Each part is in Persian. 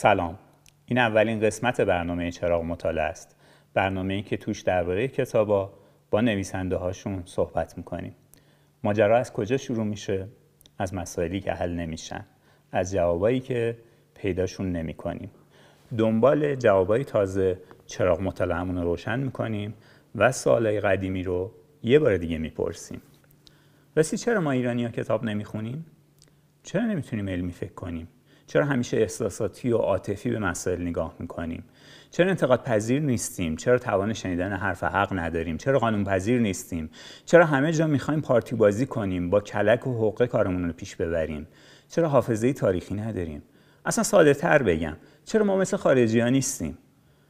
سلام. این اولین قسمت برنامه چراغ مطالعه است. برنامه ای که توش درباره کتابا با نویسنده هاشون صحبت می‌کنیم. ماجرا از کجا شروع میشه؟ از مسائلی که حل نمیشن. از جوابایی که پیداشون نمی‌کنیم. دنبال جوابای تازه چراغ مطالعهمون رو روشن می‌کنیم و سوالای قدیمی رو یه بار دیگه می‌پرسیم. راستی چرا ما ایرانی ها کتاب نمی‌خونیم؟ چرا نمی‌تونیم علمی فکر کنیم؟ چرا همیشه احساساتی و عاطفی به مسائل نگاه می‌کنیم؟ چرا انتقاد پذیر نیستیم؟ چرا توان شنیدن حرف حق نداریم؟ چرا قانون پذیر نیستیم؟ چرا همه جا می‌خوایم پارتی بازی کنیم با کلک و حقه کارمون رو پیش ببریم؟ چرا حافظه تاریخی نداریم؟ اصلا ساده تر بگم چرا ما مثل خارجی ها نیستیم؟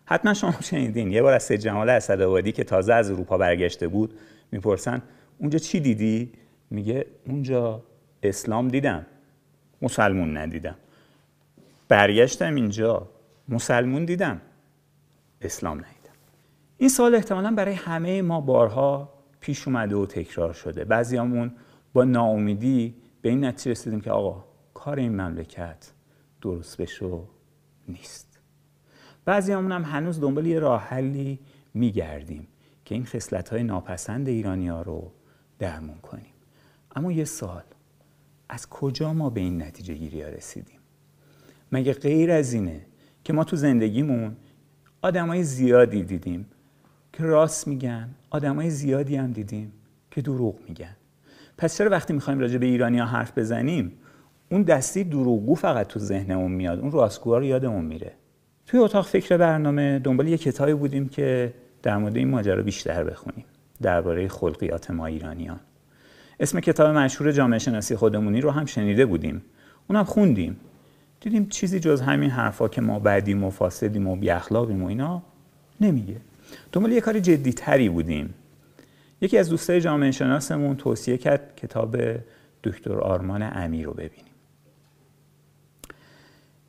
حتما شما شنیدین یه بار از سید جمال اسدآبادی که تازه از اروپا برگشته بود می‌پرسن اونجا چی دیدی میگه اونجا اسلام دیدم مسلمون ندیدم برگشتم اینجا. مسلمون دیدم. اسلام ندیدم. این سال احتمالا برای همه ما بارها پیش اومده و تکرار شده. بعضیامون با ناامیدی به این نتیجه رسیدیم که آقا کار این مملکت درست بشو نیست. بعضیامون هم هنوز دنبال یه راه حلی میگردیم که این خصلت های ناپسند ایرانی ها رو درمون کنیم. اما یه سال از کجا ما به این نتیجه گیری رسیدیم؟ مگه غیر از اینه که ما تو زندگیمون آدمای زیادی دیدیم که راست میگن آدمای زیادی هم دیدیم که دروغ میگن. پس چرا وقتی می‌خوایم راجع به ایرانی ها حرف بزنیم اون دستی دروغگو فقط تو ذهنمون میاد اون راستگوها رو یادمون میره. توی اتاق فکر برنامه دنبال یه کتابی بودیم که در مورد این ماجرا بیشتر بخونیم درباره خلقیات ما ایرانیان. اسم کتاب مشهور جامعه شناسی خودمونی رو هم شنیده بودیم. اونم خوندیم. دیدیم چیزی جز همین حرفا که ما بعدیم و فاسدیم و بیاخلاقیم و اینا نمیگه. دنبال یه کار جدی تری بودیم. یکی از دوستای جامعه شناسمون توصیه کرد کتاب دکتر آرمان امیر رو ببینیم.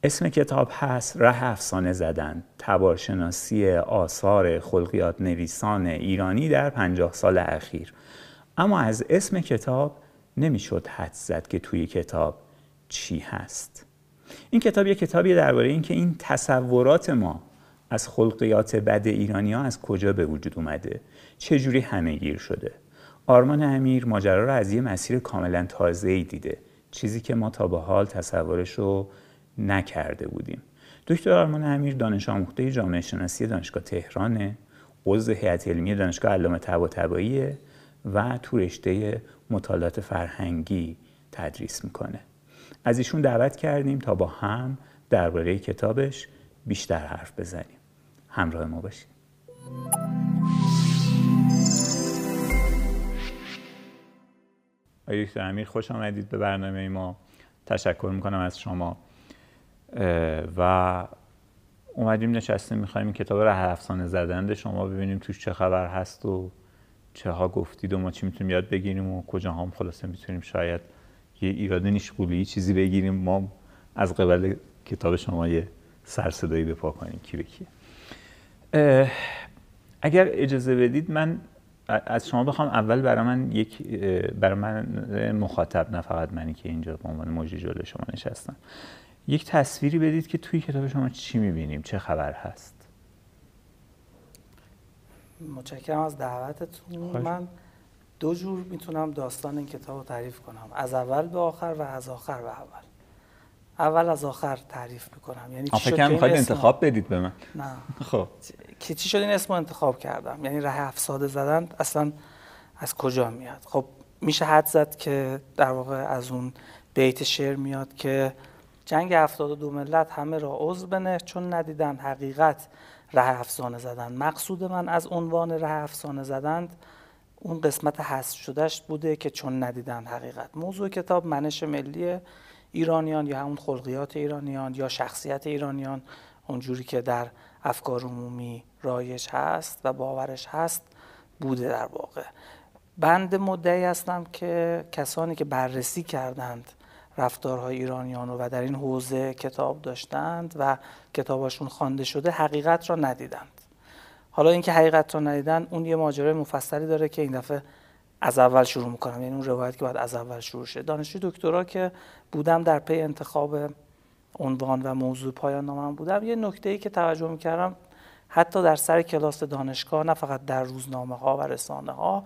اسم کتاب هست ره افسانه زدن. تبارشناسی آثار خلقیات نویسان ایرانی در پنجاه سال اخیر. اما از اسم کتاب نمی‌شد حد زد که توی کتاب چی هست. این کتاب یه کتابی درباره اینکه این تصورات ما از خلقیات بد ایرانی ها از کجا به وجود اومده؟ چجوری همه گیر شده؟ آرمان امیر ماجرا رو از یه مسیر کاملا تازه ای دیده چیزی که ما تا به حال تصورش رو نکرده بودیم. دکتر آرمان امیر دانش آموخته جامعه شناسی دانشگاه تهرانه عضو هیئت علمی دانشگاه علامه طباطبایی و تو رشته مطالعات فرهنگی تدریس می‌کنه. از ایشون دعوت کردیم تا با هم درباره کتابش بیشتر حرف بزنیم. همراه ما باشید. آقای امیر خوش آمدید به برنامه ما. تشکر می‌کنم از شما. و اومدیم نشستیم می‌خوایم این کتاب ره افسانه زدند شما ببینیم توش چه خبر هست و چه ها گفتید و ما چی می‌تونیم یاد بگیریم و کجا هم خلاصه می‌تونیم شاید یه ایراد نیشگولی چیزی بگیریم. ما از قبل کتاب شما یه سرصدایی به پا کنیم. کی به کی اگر اجازه بدید من از شما بخوام اول برای من یک برای من مخاطب نه فقط منی که اینجا به عنوان مجری جلوی شما نشستم. یک تصویری بدید که توی کتاب شما چی می‌بینیم چه خبر هست. متشکرم از دعوتتون. من دو جور می‌تونم داستان این کتاب رو تعریف کنم. از اول به آخر و از آخر به اول. اول از آخر تعریف می‌کنم. یعنی چی شد می‌خواید انتخاب بدید به من. نه. خب. که چی شد این اسم انتخاب کردم؟ یعنی ره افساده زدن اصلا از کجا میاد؟ خب میشه حد زد که در واقع از اون بیت شعر میاد که جنگ افتاد دو ملت همه را عضو بنه چون ندیدن حقیقت ره افسانه زدن. مقصود من از عنوان ره افسانه زدند اون قسمت حذف شدهش بوده که چون ندیدن حقیقت. موضوع کتاب منش ملی ایرانیان یا همون خلقیات ایرانیان یا شخصیت ایرانیان اونجوری که در افکار عمومی رایج هست و باورش هست بوده در واقع. بند مدعی هستم که کسانی که بررسی کردند رفتارهای ایرانیان و در این حوزه کتاب داشتند و کتاباشون خوانده شده حقیقت را ندیدند حالا اینکه حقیقت را ندیدن اون یه ماجرای مفصلی داره که این دفعه از اول شروع می‌کنم. یعنی اون روایت که باید از اول شروع شه. دانشجوی دکترا که بودم در پی انتخاب عنوان و موضوع پایان نامم بودم یه نکته ای که توجه می‌کردم حتی در سر کلاس دانشگاه نه فقط در روزنامه ها و رسانه ها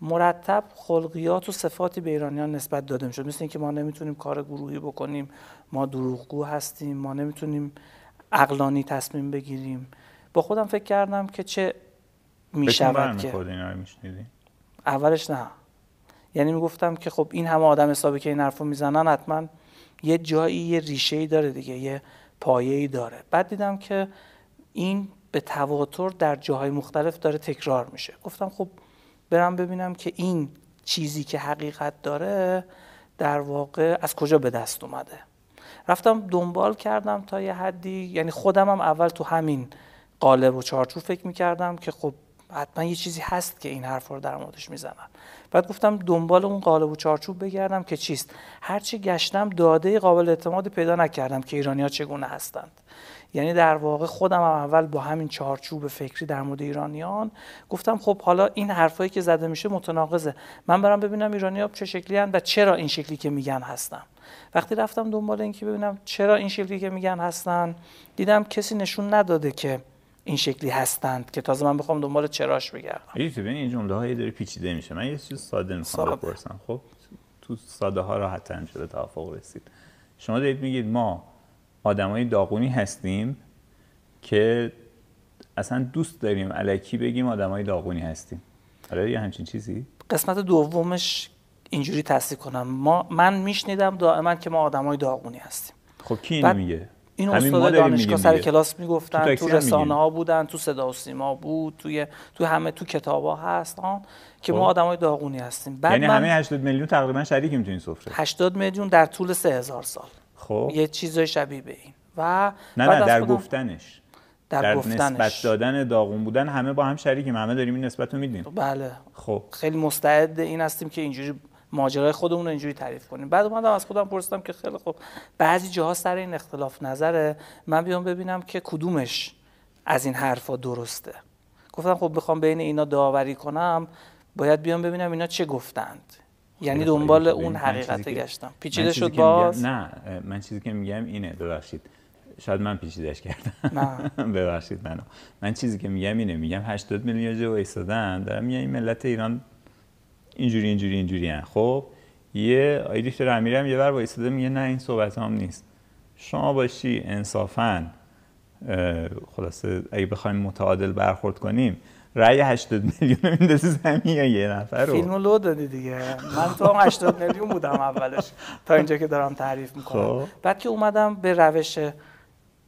مرتب خلقیات و صفاتی به ایرانیان نسبت داده می‌شد. مثل اینکه ما نمی‌تونیم کار گروهی بکنیم ما دروغگو هستیم ما نمی‌تونیم عقلانی تصمیم بگیریم. با خودم فکر کردم که چه می‌شود که اولش نه. یعنی می‌گفتم که خب این همه آدم حسابی که این حرفو می‌زنن حتما یه جایی یه ریشه ای داره دیگه یه پایه ای داره. بعد دیدم که این به تواتر در جاهای مختلف داره تکرار میشه. گفتم خب برم ببینم که این چیزی که حقیقت داره در واقع از کجا به دست اومده. رفتم دنبال کردم تا یه حدی یعنی خودم هم اول تو همین قالب و چارچوب فکر می‌کردم که خب حتما یه چیزی هست که این حرف رو در موردش می‌زنن. بعد گفتم دنبال اون قالب و چارچوب بگردم که چیست؟ هرچی گشتم داده قابل اعتمادی پیدا نکردم که ایرانی ها چگونه هستند. یعنی در واقع خودم هم اول با همین چارچوب فکری در مورد ایرانیان گفتم خب حالا این حرفایی که زده میشه متناقضه. من برم ببینم ایرانی ها چه شکلی هستند و چرا این شکلی که میگن هستن. وقتی رفتم دنبال اینکه ببینم چرا این شکلی که میگن هستن دیدم کسی نشون نداده که این شکلی هستند که تازه من بخوام دنبال چراش بگردم. ببین این جمله هایی داره پیچیده میشه. من یه چیز ساده می‌خوام بپرسم. خب تو ساده ها راحت میشه به توافق رسید. شما دارید میگید ما آدمای داغونی هستیم که اصلا دوست داریم علکی بگیم آدمای داغونی هستیم. آره یه همچین چیزی؟ قسمت دومش اینجوری تصدیق کنم. ما من میشنیدم دائما که ما آدمای داغونی هستیم. خب کی اینو میگه؟ این استاد دانشگاه سر کلاس می‌گفتن تو, رسانه ها بودن تو صدا و سیما بود توی تو همه تو کتاب ها هست آن که خب. ما آدمای داغونی هستیم. بعد یعنی همه 80 میلیون تقریبا شریکیم تو این سفره. 80 میلیون در طول 3000 سال. خب. یه چیزای شبیه به این. و نه نه در گفتنش. در, در گفتنش. نسبت دادن داغون بودن همه با هم شریکیم همه داریم این نسبت رو میدیم. بله. خب. خیلی مستعد این هستیم که اینجوری ماجرای خودمون رو اینجوری تعریف کنیم. بعد اومدم از خودم پرسیدم که خیلی خب بعضی جاها سر این اختلاف نظره. من بیام ببینم که کدومش از این حرفا درسته. گفتم خب بخوام بین اینا داوری کنم. باید بیام ببینم اینا چه گفتند. یعنی دنبال اون حقیقت گشتم. پیچیده شد باز؟ نه من چیزی که میگم اینه ببخشید. شاید من پیچیدش کردم. ببخشید منو. من چیزی که میگم اینه میگم 80 میلیون جو ایستادن دارم میگم این ملت ایران اینجوری اینجوری اینجوری هن. خب یه آی دکتر امیری هم یه بار وایساده میگه نه این صحبت هم نیست. شما باشی انصافا خلاصه اگه بخوایم متعادل برخورد کنیم رأی 80 میلیون میندازی زمین یا یه نفر رو؟ فیلمو لو دادی دیگه. من تو هم 80 میلیون بودم اولش تا اینجا که دارم تعریف می‌کنم. خب. بعد که اومدم به روش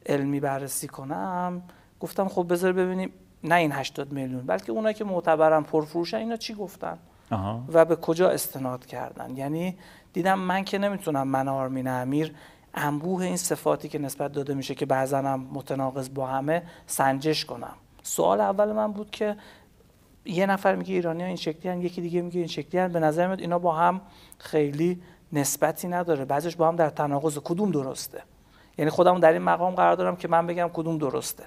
علمی بررسی کنم گفتم خب بذار ببینیم نه این 80 میلیون بلکه اونایی که معتبرن پرفروشن اینا چی گفتن؟ و به کجا استناد کردن؟ یعنی دیدم من که نمی‌تونم من آرمین امیر انبوه این صفاتی که نسبت داده میشه که بعضا هم متناقض با همه سنجش کنم. سوال اول من بود که یه نفر میگه ایرانی این شکلی هن، یکی دیگه میگه این شکلی هن. به نظر میاد اینا با هم خیلی نسبتی نداره. بعضش با هم در تناقض کدوم درسته؟ یعنی خودم در این مقام قرار دارم که من بگم کدوم درسته.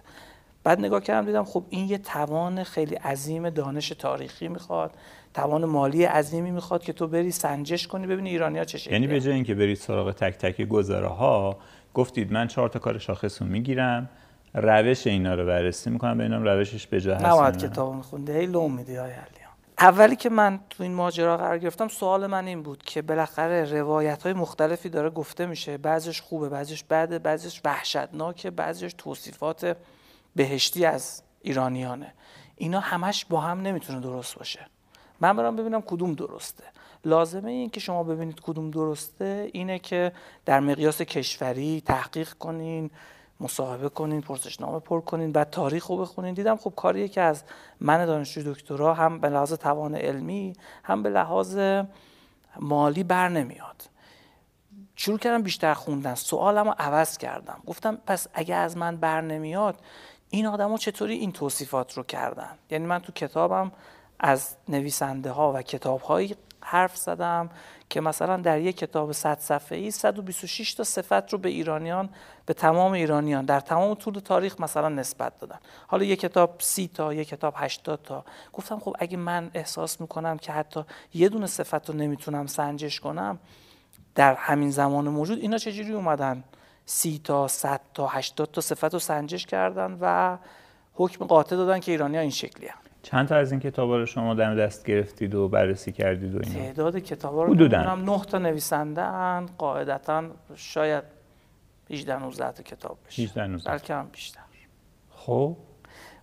بعد نگاه کردم دیدم خب این یه توان خیلی عظیم دانش تاریخی می‌خواد توان مالی عظیمی می‌خواد که تو بری سنجش کنی ببینی ایرانیا چه یعنی به جای اینکه برید سراغ تک تک گزاره ها گفتید من چهار تا کار شاخص رو می‌گیرم روش اینا رو بررسی می‌کنم ببینم روشش به جا هست نباید کتاب میخونده هی لو میدی های اولی که من تو این ماجرا قرار گرفتم سوال من این بود که بالاخره روایت های مختلفی داره گفته میشه بعضش خوبه بعضش بده بعضش وحشتناکه بعضش توصیفات بهشتی از ایرانیانه. اینا همش با هم نمی‌تونه درست باشه. من برام ببینم کدوم درسته. لازمه این که شما ببینید کدوم درسته اینه که در مقیاس کشوری تحقیق کنین مصاحبه کنین پرسشنامه پر کنین بعد تاریخ رو بخونین. دیدم خب کاریه که از من دانشجوی دکترا هم به لحاظ توان علمی هم به لحاظ مالی بر نمیاد. شروع کردم بیشتر خوندن. سوالم رو عوض کردم. گفتم پس اگه از من بر نمیاد این آدما چطوری این توصیفات رو کردن؟ یعنی من تو کتابم از نویسنده ها و کتاب هایی حرف زدم که مثلا در یک کتاب 100 صفحه‌ای 126 تا صفت رو به ایرانیان به تمام ایرانیان در تمام طول تاریخ مثلا نسبت دادن. حالا یک کتاب 30 تا یک کتاب 80 تا. گفتم خب اگه من احساس می‌کنم که حتی یه دونه صفت رو نمی‌تونم سنجش کنم در همین زمان موجود اینا چجوری اومدن؟ سی تا صد تا هشتاد تا صفت رو سنجش کردن و حکم قاطع دادن که ایرانی ها این شکلی هم. چند تا از این کتابا رو شما دم دست گرفتید و بررسی کردید و اینا؟ تعداد کتابا رو حدوداً. نمی‌دونم 9 تا نویسنده ان قاعدتا شاید 18 19 تا کتاب بشه. 18 19 بلکه هم بیشتر. خب.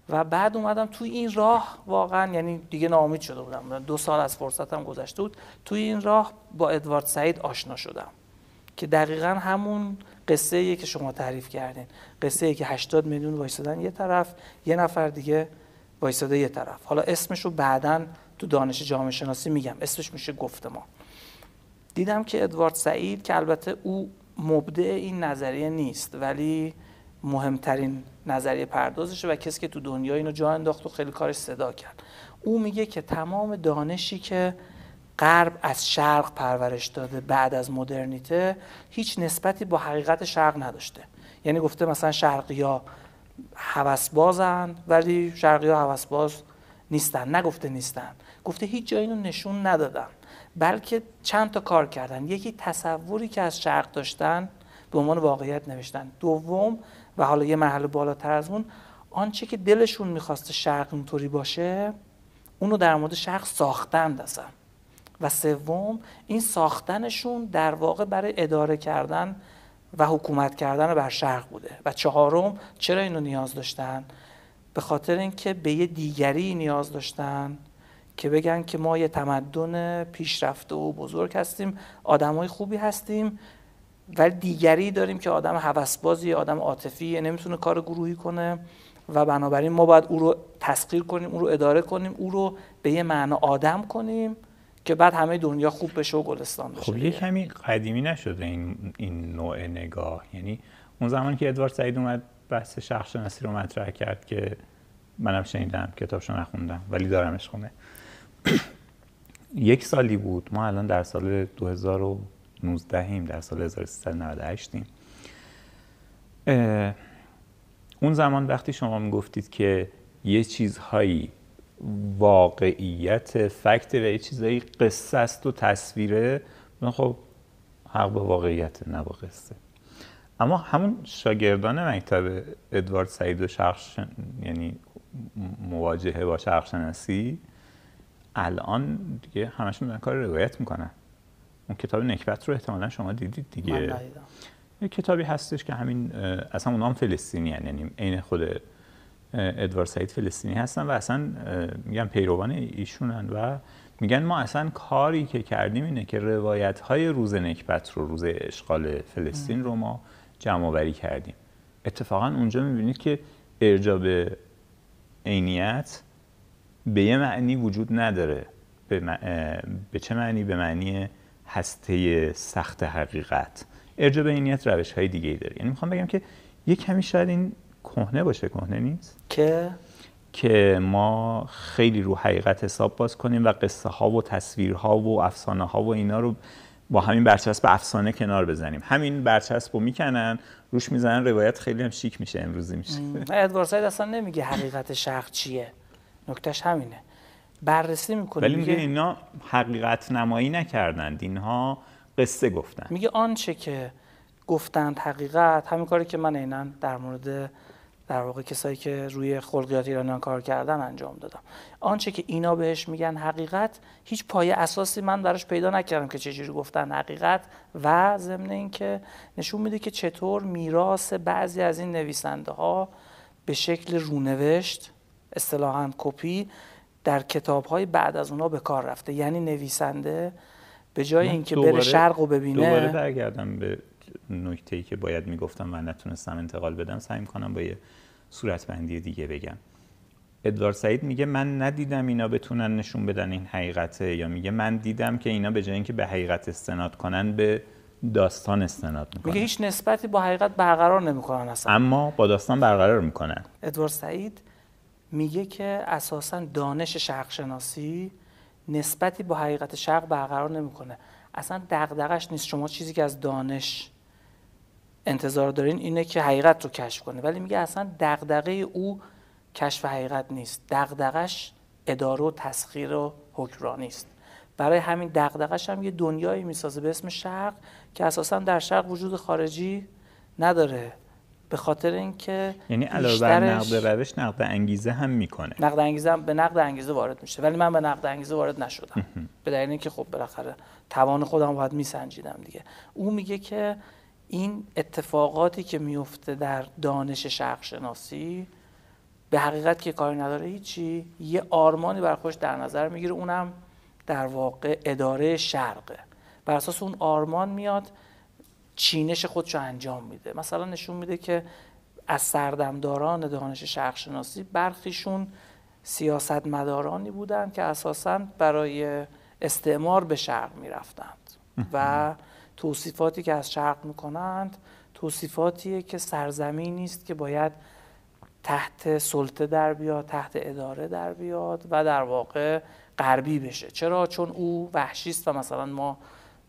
و بعد اومدم توی این راه واقعا یعنی دیگه ناامید شده بودم. دو سال از فرصتم گذشته بود. توی این راه با ادوارد سعید آشنا شدم. که دقیقا همون قصه ایه که شما تعریف کردین. قصه ای که 80 میلیون وایسادن یه طرف یه نفر دیگه وایساده یه طرف. حالا اسمش رو بعدا تو دانش جامعه شناسی میگم. اسمش میشه گفتمان دیدم که ادوارد سعید که البته او مبدع این نظریه نیست ولی مهمترین نظریه پردازشه و کسی که تو دنیا اینو جا انداخت و خیلی کارش صدا کرد. او میگه که تمام دانشی که غرب از شرق پرورش داده بعد از مدرنیته هیچ نسبتی با حقیقت شرق نداشته. یعنی گفته مثلا شرقی ها هوسبازن ولی شرقی ها هوسباز نیستن نگفته نیستن گفته هیچ جایی اینو نشون ندادن. بلکه چند تا کار کردن. یکی تصوری که از شرق داشتن به عنوان واقعیت نوشتن. دوم و حالا یه مرحله بالاتر از اون آنچه که دلشون می‌خواسته شرق اونطوری باشه اونو در مورد شرق ساختند اصلا. و سوم این ساختنشون در واقع برای اداره کردن و حکومت کردن بر شرق بوده. و چهارم چرا اینو نیاز داشتن؟ به خاطر اینکه به یه دیگری نیاز داشتن که بگن که ما یه تمدن پیشرفته و بزرگ هستیم آدمای خوبی هستیم ولی دیگری داریم که آدم هوسبازی آدم عاطفی نمی‌تونه کار گروهی کنه و بنابراین ما باید او رو تسخیر کنیم او رو اداره کنیم او رو به یه معنا آدم کنیم. که بعد همه دنیا خوب بشه و گلستان بشه خب یه کمی قدیمی نشده این این نوع نگاه. یعنی اون زمان که ادوارد سعید اومد بحث شخص شناسی رو مطرح کرد که منم شنیدم کتابشو نخوندم ولی دارمش خونه. یک سالی بود. ما الان در سال 2019 ایم در سال 1398 ایم اون زمان وقتی شما می‌گفتید که یه چیزهایی واقعیت فکت و یه چیزهایی قصه است و تصویره. من خب حق به واقعیت نه با قصه. اما همون شاگردان مکتب ادوارد سعید و شخص یعنی مواجهه با شخص شناسی الان دیگه همشون دارن کار روایت می‌کنن. اون کتاب نکبت رو احتمالا شما دیدید دیگه. من یه کتابی هستش که همین اصلا اونا هم فلسطینی. یعنی عین خود اه، ادوارد سعید فلسطینی هستن و اصلا میگن پیروان ایشونن و میگن ما اصلا کاری که کردیم اینه که روایت های روز نکبت رو روز اشغال فلسطین رو ما جمع آوری کردیم. اتفاقا اونجا می‌بینید که ارجاع به عینیت به یه معنی وجود نداره. به, اه، به چه معنی؟ به معنی هسته سخت حقیقت. ارجاع به عینیت روش های دیگه ای داره. یعنی می‌خوام بگم که یه کمی شاید این کهنه باشه کهنه نیست؟ که؟ که ما خیلی رو حقیقت حساب باز کنیم و قصه ها و تصویرها و افسانه ها و اینا رو با همین برچسب افسانه کنار بزنیم. همین برچسب رو می‌کنن روش می‌زنن روایت خیلی هم شیک میشه امروزی میشه. ادوارد سعید اصلا نمیگه حقیقت شرق چیه. نکتهش همینه. بررسی می‌کنه ولی میگه میگه, اینا حقیقت نمایی نکردند اینها قصه گفتن. میگه آنچه که گفتند حقیقت همین کاری که من عینا در مورد در واقع کسایی که روی خلقیات ایرانیان کار کردن انجام دادم. آنچه که اینا بهش میگن حقیقت هیچ پایه اساسی من براش پیدا نکردم که چجوری گفتن حقیقت و ضمن اینکه نشون میده که چطور میراث بعضی از این نویسنده ها به شکل رونوشت اصطلاحا کپی در کتاب های بعد از اونا به کار رفته. یعنی نویسنده به جای اینکه بره شرق رو ببینه دوباره برگردم به نکته ای که باید می‌گفتم و نتونستم انتقال بدم. سعی کنم با یه صورتبندی دیگه بگم. ادوارد سعید میگه من ندیدم اینا بتونن نشون بدن این حقیقته یا میگه من دیدم که اینا به جای اینکه به حقیقت استناد کنن به داستان استناد می‌کنن. میگه هیچ نسبتی با حقیقت برقرار نمی‌کنن اصلا. اما با داستان برقرار می‌کنن. ادوارد سعید میگه که اساسا دانش شرق شناسی نسبتی با حقیقت شرق برقرار نمی‌کنه. اصلا دغدغش نیست. شما چیزی که از دانش انتظار دارین اینه که حقیقت رو کشف کنه. ولی میگه اصلا دغدغه او کشف حقیقت نیست. دغدغش اداره و تسخیر و حکمرانی است. برای همین دغدغش هم یه دنیایی می‌سازه به اسم شرق که اساسا در شرق وجود خارجی نداره. به خاطر اینکه یعنی علاوه بر نقد روش نقد انگیزه هم می‌کنه. نقد انگیزه هم به نقد انگیزه وارد میشه. ولی من به نقد انگیزه وارد نشدم. به دلیل اینکه خب بالاخره توان خودم باید میسنجیدم دیگه. او میگه که این اتفاقاتی که میفته در دانش شرق شناسی به حقیقت که کاری نداره هیچی. یه آرمانی بر خودش در نظر می‌گیره اونم در واقع اداره شرقه. بر اساس اون آرمان میاد چینش خودش رو انجام میده. مثلا نشون میده که از سردمداران دانش شرق شناسی برخیشون سیاستمدارانی بودند که اساسا برای استعمار به شرق می‌رفتند. و توصیفاتی که از شرق می‌کنند توصیفاتیه که سرزمینی است که باید تحت سلطه در بیاد تحت اداره در بیاد و در واقع غربی بشه. چرا؟ چون او وحشی است و مثلا ما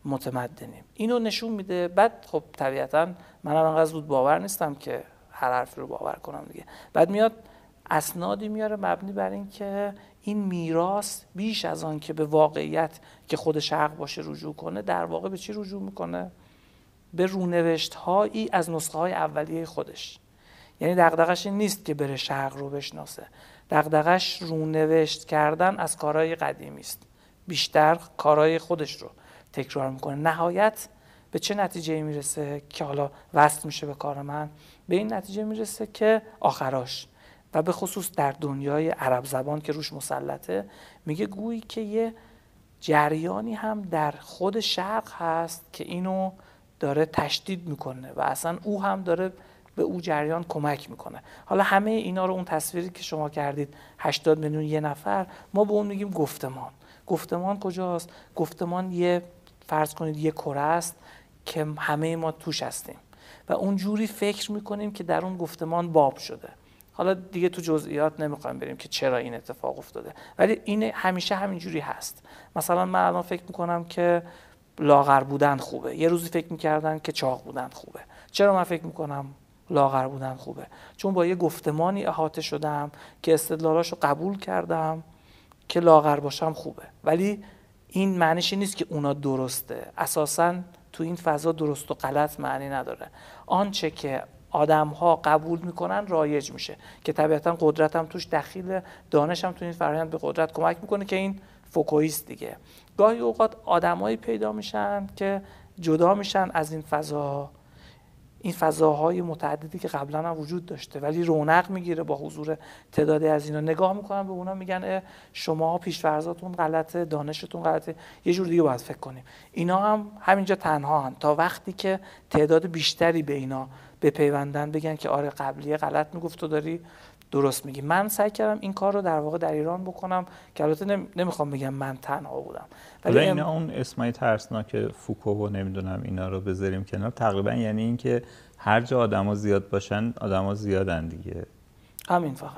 متمدنیم. اینو نشون میده. بعد خب طبیعتا منم انقدر زود باور نیستم که هر حرفی رو باور کنم دیگه. بعد میاد اسنادی میاره مبنی بر اینکه این میراث بیش از آن که به واقعیت که خود شرق باشه رجوع کنه در واقع به چی رجوع می‌کنه؟ به رونوشت هایی از نسخه های اولیه خودش. یعنی دغدغش این نیست که بره شرق رو بشناسه. دغدغش رونوشت کردن از کارهای قدیمی است. بیشتر کارهای خودش رو تکرار می‌کنه. نهایت به چه نتیجه می‌رسه که حالا وصل میشه به کار من؟ به این نتیجه می‌رسه که آخراش. و به خصوص در دنیای عرب زبان که روش مسلطه میگه گویی که یه جریانی هم در خود شرق هست که اینو داره تشدید می‌کنه و اصلا او هم داره به او جریان کمک می‌کنه. حالا همه اینا رو اون تصویری که شما کردید 80 میلیون یه نفر ما به اون میگیم گفتمان. گفتمان کجاست؟ گفتمان یه فرض کنید یه کره است که همه ما توش هستیم. و اون جوری فکر می‌کنیم که در اون گفتمان باب شده. حالا دیگه تو جزئیات نمی‌خوایم بریم که چرا این اتفاق افتاده. ولی این همیشه همینجوری هست. مثلا من الان فکر می‌کنم که لاغر بودن خوبه. یه روزی فکر می‌کردن که چاق بودن خوبه. چرا من فکر می‌کنم لاغر بودن خوبه؟ چون با یه گفتمانی احاطه شدم که استدلالاشو قبول کردم که لاغر باشم خوبه. ولی این معنیش نیست که اونا درسته. اساسا تو این فضا درست و غلط معنی نداره. آنچه که آدم ها قبول می‌کنن رایج میشه. که طبیعتا قدرت هم توش دخیل دانش هم تو این فرآیند به قدرت کمک می‌کنه که این فوکویست دیگه. گاهی اوقات آدمایی پیدا میشن که جدا میشن از این فضا این فضاهای متعددی که قبلا هم وجود داشته ولی رونق می‌گیره با حضور تعدادی از اینا. نگاه می‌کنن به اونا میگن شما پیشفرزاتون غلطه دانشتون غلطه. یه جور دیگه باید فکر کنیم. اینا هم همینجا تنها هن. تا وقتی که تعداد بیشتری به اینا بپیوندن بگن که آره قبلیه غلط می‌گفت تو داری درست میگی. من سعی کردم این کار رو در واقع در ایران بکنم که البته نمی‌خوام بگم من تنها بودم. ولی اینا اون اسمای ترسناک فوکو و نمی‌دونم اینا رو بذاریم کنار. تقریبا یعنی اینکه هر جا آدما زیاد باشن آدما زیادن دیگه. همین فقط.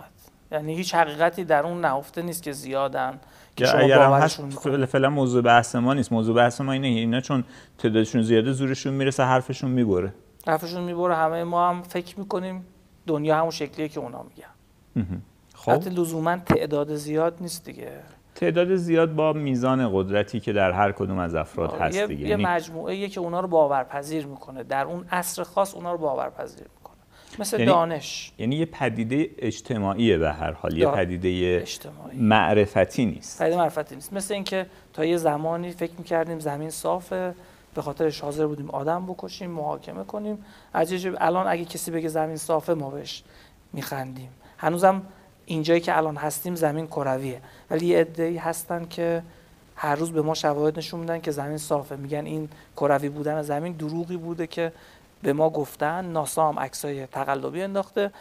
یعنی هیچ حقیقتی در اون نهفته نیست که زیادن که شما اگر هم هست فعلا موضوع بحث ما نیست. موضوع بحث ما اینه اینا چون تعدادشون زیاده زورشون می‌رسه حرفشون می‌بره. حرفشون می‌بره همه ما هم فکر می‌کنیم دنیا همون شکلیه که اونا میگن. خب. حتی لزوما تعداد زیاد نیست دیگه. تعداد زیاد با میزان قدرتی که در هر کدوم از افراد هست یه دیگه. یه یعنی مجموعه که اونا رو باورپذیر می‌کنه. در اون عصر خاص اونا رو باورپذیر می‌کنه. مثل یعنی دانش. یعنی یه پدیده اجتماعیه به هر حال. یه پدیده اجتماعی. معرفتی نیست. پدیده معرفتی نیست. مثل اینکه تا یه زمانی فکر می‌کردیم زمین صافه به خاطرش حاضر بودیم آدم بکشیم محاکمه کنیم. عجیب الان اگه کسی بگه زمین صافه ما بهش میخندیم. هنوزم اینجایی که الان هستیم زمین کرویه. ولی یه عده‌ای هستن که هر روز به ما شواهد نشون میدن که زمین صافه. میگن این کروی بودن زمین دروغی بوده که به ما گفتن. ناسا هم عکسای تقلبی انداخته.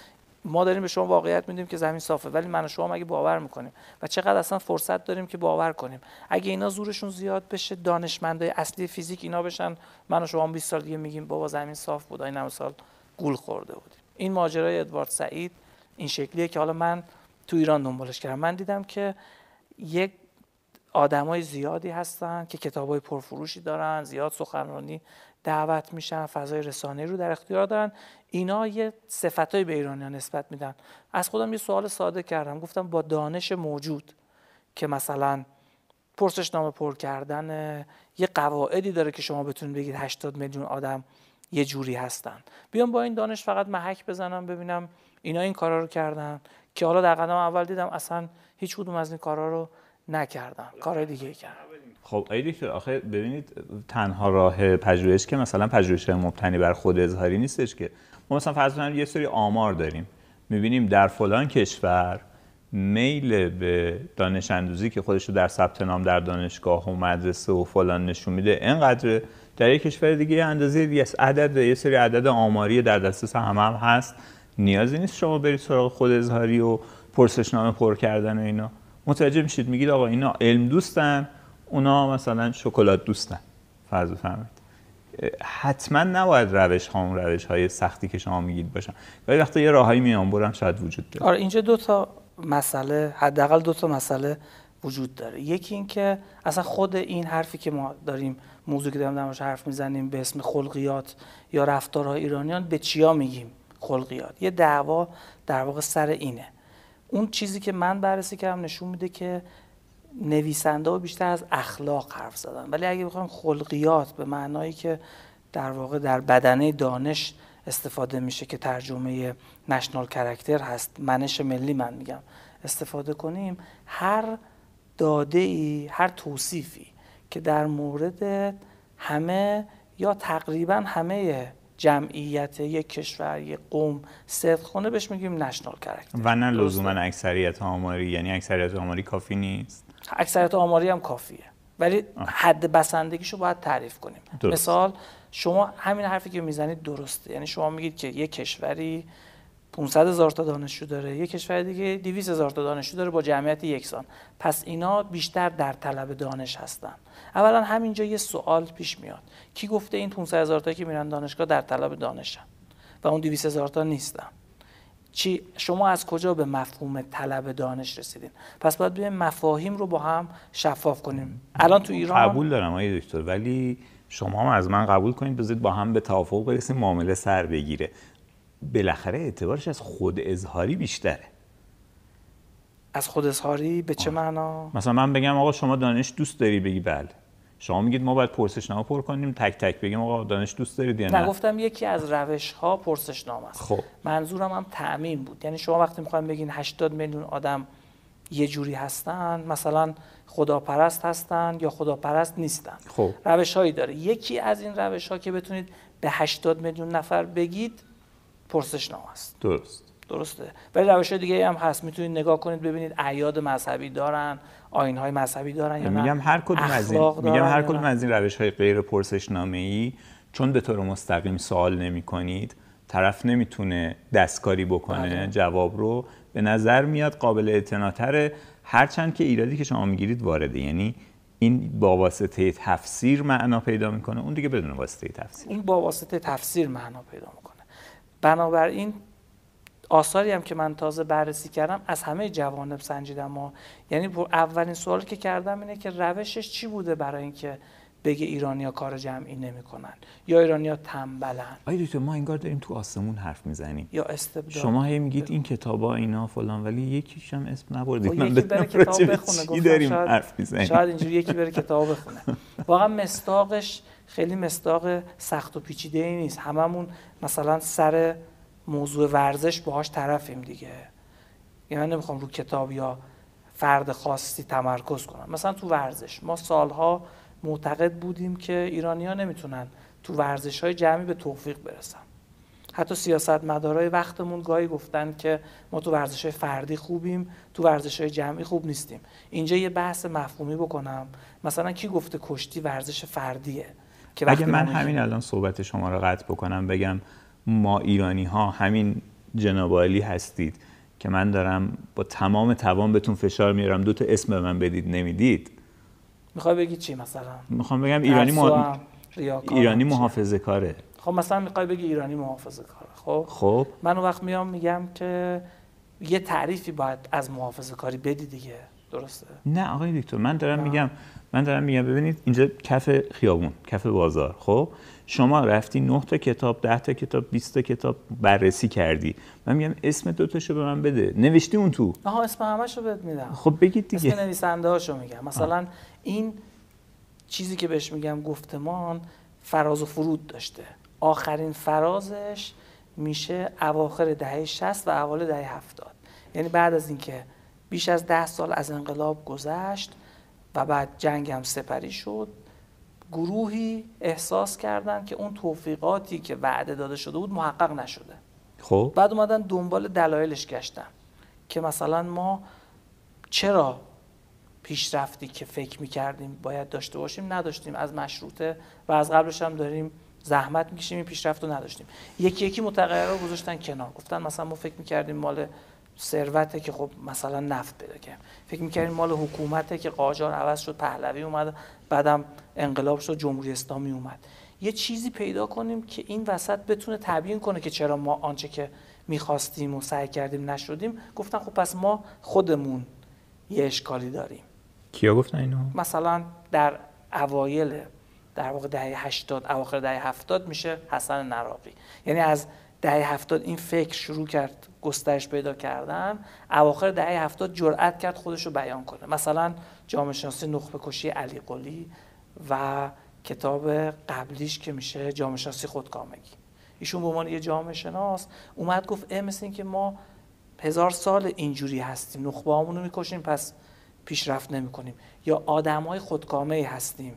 ما داریم به شما واقعیت میدیم که زمین صافه ولی من و شما مگه باور می‌کنیم؟ و چقدر اصلا فرصت داریم که باور کنیم؟ اگه اینا زورشون زیاد بشه دانشمندای اصلی فیزیک اینا بشن. من و شما 20 سال دیگه میگیم بابا زمین صاف بود این سال گول خورده بودیم. این ماجرای ادوارد سعید این شکلیه که حالا من تو ایران دنبالش کردم. من دیدم که یک آدمای زیادی هستن که کتابای پرفروشی دارن زیاد سخنرانی دعوت میشن فضای رسانه رو در اختیار دارن. اینا یه صفتایی به ایرانیان نسبت میدن. از خودم یه سوال ساده کردم. گفتم با دانش موجود که مثلا پرسشنامه پر کردن یه قواعدی داره که شما بتونید بگید 80 میلیون آدم یه جوری هستن. بیام با این دانش فقط محک بزنم ببینم اینا این کارا رو کردن که حالا در قدم اول دیدم اصلا هیچ کدوم از این کارا رو نکردن. کار دیگه کردن. خب ای دکتر آخه ببینید تنها راه پژوهش که مثلا پژوهش مبتنی بر خود اظهاری نیستش که ما مثلا فرض کنیم یه سری آمار داریم. می‌بینیم در فلان کشور میل به دانش اندوزی که خودش رو در ثبت نام در دانشگاه و مدرسه و فلان نشون میده اینقدر در یک کشور دیگه یه اندازه دیگه عدد یه سری عدد آماری در دسترس همه هم هست. نیازی نیست شما برید سراغ خود اظهاری و پرسشنامه پر کردن و اینا. متوجه میشید میگید آقا اینا علم دوستن اونا مثلا شکلات دوستن. فرض فهمید حتما نباید روش ها اون روش های سختی که شما میگید باشن. ولی وقتی یه راههایی میان برن شاید وجود داره. آره اینجا دو تا مسئله حداقل دو تا مسئله وجود داره. یکی این که اصلا خود این حرفی که ما داریم موضوعی که داریم درماش حرف می‌زنیم به اسم خلقیات یا رفتارهای ایرانیان به چیا میگیم خلقیات؟ یه دعوا در واقع سر اینه. اون چیزی که من بررسی کردم نشون میده که نویسنده ها بیشتر از اخلاق حرف زدن. ولی اگه بخوایم خلقیات به معنایی که در واقع در بدنه دانش استفاده میشه که ترجمه national character هست منش ملی من میگم استفاده کنیم هر داده ای هر توصیفی که در مورد همه یا تقریبا همه جمعیت یک کشور یک قوم صدق کنه بهش میگیم national character و نه لزوما اکثریت آماری یعنی اکثریت آماری کافی نیست؟ اکثریت آماری هم کافیه. ولی حد بسندگیشو باید تعریف کنیم. درست. مثال شما همین حرفی که می‌زنید درسته. یعنی شما میگید که یک کشوری 500 هزار تا دانشجو داره یک کشور دیگه 200 هزار تا دانشجو داره با جمعیت یکسان. پس اینا بیشتر در طلب دانش هستن. اولا همینجا یه سوال پیش میاد. کی گفته این 500 هزار تا که میرن دانشگاه در طلب دانشن؟ و اون 200 هزار تا نیستن. چی شما از کجا به مفهوم طلب دانش رسیدین؟ پس باید بیایم مفاهیم رو با هم شفاف کنیم. الان تو ایران قبول دارم آقای دکتر ولی شما هم از من قبول کنید بذارید با هم به توافق برسیم معامله سر بگیره. بالاخره اعتبارش از خود اظهاری بیشتره. از خود اظهاری به چه معنا؟ مثلا من بگم آقا شما دانش دوست داری؟ بگی بله. شما میگید ما باید پرسشنامه پر کنیم تک تک بگیم آقا دانش دوست دارید یا نه گفتم یکی از روش ها پرسشنامه است. خب. منظورم هم تعمین بود. یعنی شما وقتی می‌خوایم بگین 80 میلیون آدم یه جوری هستن مثلا خداپرست هستن یا خداپرست نیستن. خب. روش هایی داره. یکی از این روش ها که بتونید به 80 میلیون نفر بگید پرسشنامه است. درست. درسته. ولی روش دیگه هم هست. می‌تونید نگاه کنید ببینید اعیاد مذهبی دارن آین های مذهبی دارن یا میگم هر کدوم از این میگم هر کدوم از این روش های غیر پرسشنامه ای چون به طور مستقیم سوال نمی کنید طرف نمی‌تونه دستکاری بکنه بله. جواب رو به نظر میاد قابل اعتناتره. هرچند که ایرادی که شما می‌گیرید وارده یعنی این با واسطه تفسیر معنا پیدا می‌کنه اون دیگه بدون واسطه تفسیر. این با واسطه تفسیر معنا پیدا می‌کنه. بنابراین آثاری هم که من تازه بررسی کردم از همه جوانب سنجیدم و یعنی اولین سوالی که کردم اینه که روشش چی بوده برای اینکه بگه ایرانیا کار جمعی نمی‌کنن یا ایرانیا تنبلن؟ آیا دکتر ما انگار داریم تو آسمون حرف می‌زنیم. یا استبداد. شما هی میگید این کتابا اینا فلان ولی یکیش هم اسم نبردید خب من یکی بره کتاب بخونه. داریم شاید حرف می‌زنیم؟ شاید اینجوری یکی بره کتاب بخونه. واقعا مستاقش خیلی مستاق سخت و پیچیده ای نیست. هممون مثلا سر موضوع ورزش باهاش طرفیم دیگه. یعنی من نمی‌خوام رو کتاب یا فرد خاصی تمرکز کنم. مثلا تو ورزش. ما سالها معتقد بودیم که ایرانی ها نمی‌تونن تو ورزش های جمعی به توفیق برسن. حتی سیاست مدارای وقتمون گاهی گفتن که ما تو ورزش های فردی خوبیم تو ورزش های جمعی خوب نیستیم. اینجا یه بحث مفهومی بکنم. مثلا کی گفته کشتی ورزش فردیه؟ که اگه من همین الان صحبت شما رو قطع بکنم بگم ما ایرانی ها همین جناب هستید که من دارم با تمام توان بهتون فشار میارم. دو تا اسم به من بدید نمی‌دید؟ می‌خوای بگی چی مثلا؟ می‌خوام بگم ایرانی مح... ایرانی محافظه کاره خب مثلا می‌خوای بگی ایرانی محافظه کاره خب؟ خب. من اون وقت میام میگم که یه تعریفی باید از محافظه کاری بدی دیگه درسته؟ نه آقای دکتر من دارم میگم من دارم میگم ببینید اینجا کف خیابون کف بازار خب؟ شما رفتی 9 تا کتاب 10 تا کتاب 20 تا کتاب بررسی کردی. من میگم اسم دو تاشو به من بده. نوشتی اون تو. آها اسم همشو بهت میدم. خب بگید دیگه. اسم نویسنده هاشو میگم. مثلا آه. این چیزی که بهش میگم گفتمان فراز و فرود داشته. آخرین فرازش میشه اواخر دهه 60 و اوایل دهه 70 یعنی بعد از اینکه بیش از ده سال از انقلاب گذشت و بعد جنگ هم سپری شد گروهی احساس کردند که اون توفیقاتی که وعده داده شده بود محقق نشده. خب. بعد اومدن دنبال دلایلش گشتن که مثلا ما چرا پیشرفتی که فکر می‌کردیم باید داشته باشیم نداشتیم؟ از مشروطه و از قبلش هم داریم زحمت می‌کشیم این پیشرفت رو نداشتیم. یکی یکی متغیرها گذاشتن کنار. گفتن مثلا ما فکر می‌کردیم مال ثروته که خب مثلا نفت پیدا کرد فکر می‌کردیم مال حکومته که قاجار عوض شد پهلوی اومد بعدم انقلاب شد جمهوری اسلامی اومد. یه چیزی پیدا کنیم که این وسط بتونه تبیین کنه که چرا ما آنچه که می‌خواستیم و سعی کردیم نشدیم. گفتن خب پس ما خودمون یه اشکالی داریم. کیا گفتن اینو؟ مثلا در اوایل در واقع دهه 80 اواخر دهه 70 میشه حسن نراقی یعنی از دهه 70 این فکر شروع کرد گسترش پیدا کردن. اواخر دهه 70 جرأت کرد خودش رو بیان کنه. مثلا جامعه شناسی نخبه کشی علی قلی و کتاب قبلیش که میشه جامعه شناسی خودکامگی. ایشون به عنوان یه جامعه شناس اومد گفت اه مثل این که ما هزار سال اینجوری هستیم نخبه رو می‌کشیم پس پیشرفت نمی‌کنیم. یا آدم های خودکامه هستیم.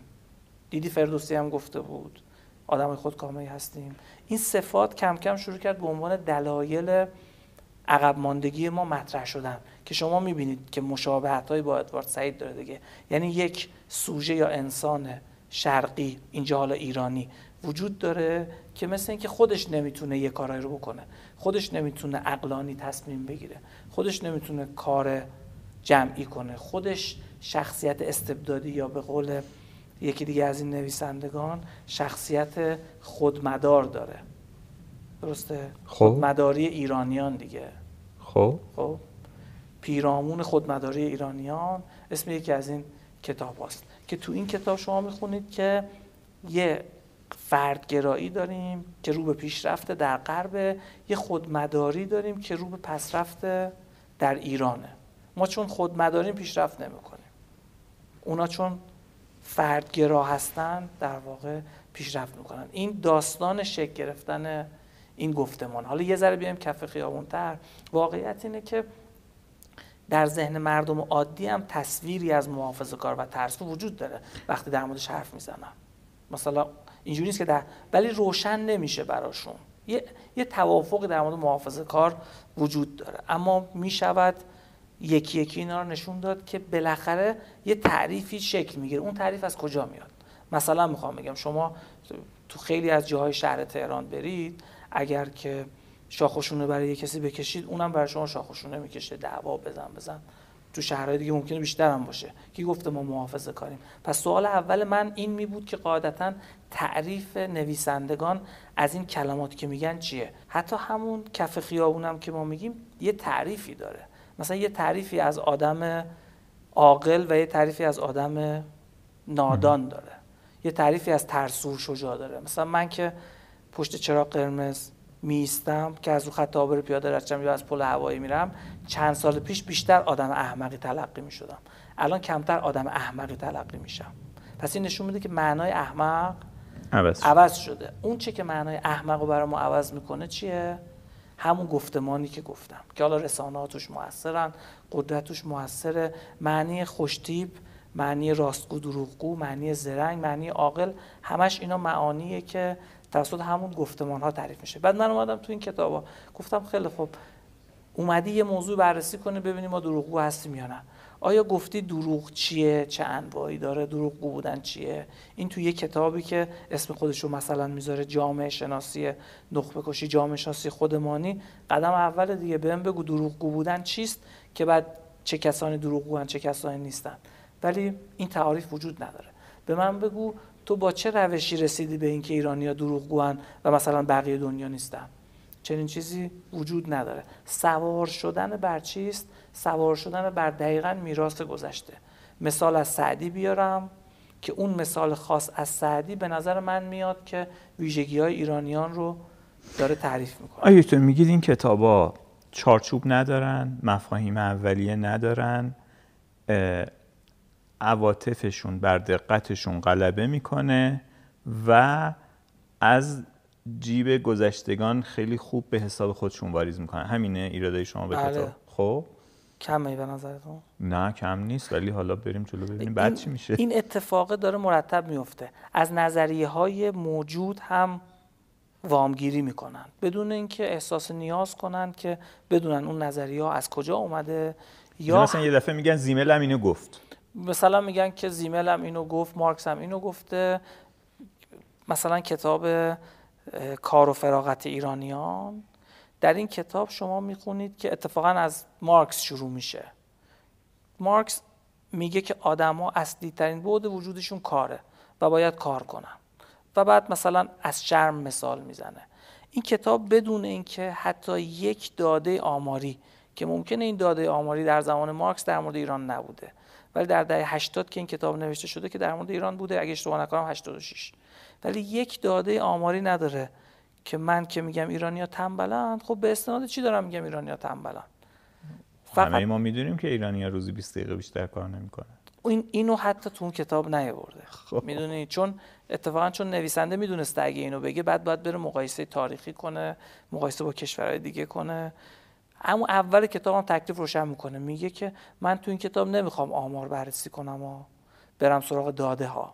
دیدی فردوسی هم گفته بود آدم های خودکامه هستیم. این صفات کم کم شروع کرد به عنوان دلایل عقب ماندگی ما مطرح شدن که شما می‌بینید که مشابهت های با ادوارد سعید داره دیگه. یعنی یک سوژه یا انسان شرقی اینجا حالا ایرانی وجود داره که مثل اینکه خودش نمی‌تونه یه کارایی رو بکنه. خودش نمی‌تونه اقلانی تصمیم بگیره. خودش نمی‌تونه کار جمعی کنه. خودش شخصیت استبدادی یا به قول یکی دیگه از این نویسندگان شخصیت خودمدار داره. درسته؟ خب. خودمداری ایرانیان دیگه. خب. خب. پیرامون خودمداری ایرانیان اسم یکی از این کتاب هست که تو این کتاب شما می‌خونید که یه فردگرایی داریم که رو به پیشرفت در غرب یه خودمداری داریم که رو به پسرفت در ایرانه. ما چون خودمداریم پیشرفت نمی‌کنیم. اونا چون فردگرا هستن در واقع پیشرفت می‌کنن. این داستان شکل گرفتن این گفتمان. حالا یه ذره بیایم کف خیابونتر. واقعیت اینه که در ذهن مردم عادی هم تصویری از محافظه کار و ترسو وجود داره وقتی در موردش حرف می‌زنن. مثلا اینجوری نیست که در ولی روشن نمیشه براشون. یه, یه توافق در مورد محافظه کار وجود داره. اما می‌شود یکی یکی اینا رو نشون داد که بالاخره یه تعریفی شکل می‌گیره. اون تعریف از کجا میاد؟ مثلا می‌خوام بگم شما تو خیلی از جاهای شهر تهران برید اگر که شاخشونه برای یه کسی بکشید اونم برای شما شاخشونه می‌کشه. دعوا بزن بزن. تو شهرهای دیگه ممکنه بیشتر هم باشه. کی گفته ما محافظه کاریم؟ پس سوال اول من این می بود که قاعدتا تعریف نویسندگان از این کلمات که میگن چیه؟ حتی همون کف خیابونم که ما میگیم یه تعریفی داره. مثلا یه تعریفی از آدم عاقل و یه تعریفی از آدم نادان داره. یه تعریفی از ترسو شجاع داره. مثلا من که پشت چراغ قرمز میستم که از رو خط عابر پیاده رچم یا از پل هوایی میرم چند سال پیش بیشتر آدم احمقی تلقی می‌شدم. الان کمتر آدم احمقی تلقی میشم. پس این نشون میده که معنای احمق عوض. عوض شده. اون چه که معنای احمق رو برای ما عوض می‌کنه چیه؟ همون گفتمانی که گفتم که حالا رسانه توش موثرن قدرت توش موثره. معنی خوشتیب معنی راستگو دروغگو معنی زرنگ معنی عاقل همش اینا معانیه که توسط همون گفتمان ها تعریف میشه. بعد من اومدم تو این کتابا گفتم خیلی خوب اومدی یه موضوع بررسی کنه ببینیم ما دروغگو هستیم یا نه. آیا گفتی دروغ چیه؟ چه انواعی داره؟ دروغگو بودن چیه؟ این تو یه کتابی که اسم خودش رو مثلا می‌ذاره جامعه شناسی نخبه کشی جامعه شناسی خودمانی. قدم اول دیگه بهم بگو دروغگو بودن چیست که بعد چه کسانی دروغگوان چه کسانی نیستن. ولی این تعاریف وجود نداره. به من بگو تو با چه روشی رسیدی به اینکه ایرانیا دروغگوان و مثلا بقیه دنیا نیستن؟ چنین چیزی وجود نداره. سوار شدن بر چیست؟ سوار شدن بر دقیقا میراث گذشته. مثال از سعدی بیارم که اون مثال خاص از سعدی به نظر من میاد که ویژگی های ایرانیان رو داره تعریف می‌کنه. آیا تو میگید این کتابا چارچوب ندارن مفاهیم اولیه ندارن عواطفشون بر دقتشون غلبه می‌کنه و از جیب گذشتگان خیلی خوب به حساب خودشون واریز می‌کنن؟ همینه ایراده شما به بله. کتاب. خب؟ کمه به نظرتون؟ نه کم نیست ولی حالا بریم جلو ببینیم بعد چی میشه. این اتفاق داره مرتب میفته. از نظریه های موجود هم وامگیری می‌کنن. بدون اینکه احساس نیاز کنن که بدونن اون نظریه ها از کجا اومده یا مثلا یه دفعه میگن زیمل هم اینو گفت. مثلا میگن که زیمل هم اینو گفت مارکس هم اینو گفته. مثلا کتاب کار و فراغت ایرانیان. در این کتاب شما می‌خونید که اتفاقا از مارکس شروع میشه. مارکس میگه که آدما اصلی ترین بعد وجودشون کاره و باید کار کنن. و بعد مثلا از شرم مثال می‌زنه. این کتاب بدون اینکه حتی یک داده آماری که ممکنه این داده آماری در زمان مارکس در مورد ایران نبوده ولی در دهه 80 که این کتاب نوشته شده که در مورد ایران بوده اگه اشتباه نکنم 86 ولی یک داده آماری نداره. که من که میگم ایرانیا تنبلند خب به استناد چی دارم میگم ایرانیا تنبلند؟ همه ما می‌دونیم که ایرانی ها روزی 20 دقیقه بیشتر کار نمی‌کنن. این اینو حتی تو اون کتاب نیاورده. خب. می‌دونی؟ چون اتفاقا چون نویسنده می‌دونسته اگه اینو بگه بعد باید بره مقایسه تاریخی کنه مقایسه با کشورهای دیگه کنه. اما اول کتاب هم تکلیف روشن می‌کنه. میگه که من تو این کتاب نمی‌خوام آمار بررسی کنم و برم سراغ داده ها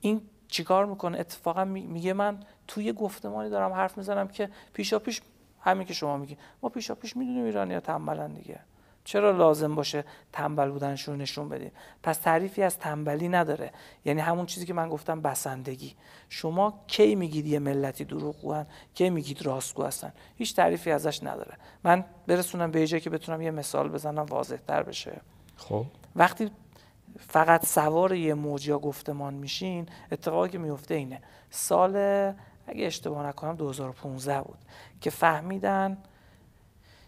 این چیکار می‌کنه؟ اتفاقا می- میگه من توی گفتمانی دارم حرف می‌زنم که پیشا پیش همین که شما میگی. ما پیشا پیش می‌دونیم ایرانی ها تنبلن دیگه. چرا لازم باشه تنبل بودنشون رو نشون بدیم؟ پس تعریفی از تنبلی نداره. یعنی همون چیزی که من گفتم بسندگی. شما کی میگید یه ملتی دروغگوان کی میگید راستگو هستن؟ هیچ تعریفی ازش نداره. من برسونم به جایی که بتونم یه مثال بزنم واضح تر بشه. خب. وقتی فقط سوار یه موج یا گفتمان میشین اتفاقی که میفته اینه. سال اگه اشتباه نکنم 2015 بود که فهمیدن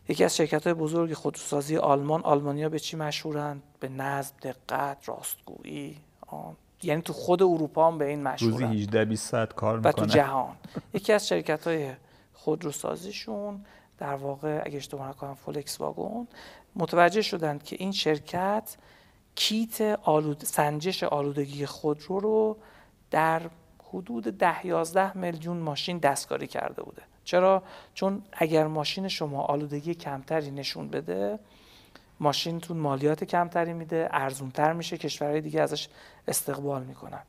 یکی از شرکت های بزرگ خودروسازی آلمان آلمانیا به چی مشهورن؟ به نظم دقت راستگویی. یعنی تو خود اروپا هم به این روزی مشهورن 18 20 ساعت کار و تو جهان. یکی از شرکت های خودروسازیشون در واقع اگه اشتباه نکنم فولکس واگن متوجه شدند که این شرکت کیت آلود سنجش آلودگی خودرو رو در حدود ده 11 میلیون ماشین دستکاری کرده بوده. چرا؟ چون اگر ماشین شما آلودگی کمتری نشون بده ماشینتون مالیات کمتری میده ارزونتر میشه کشورهای دیگه ازش استقبال می‌کنن.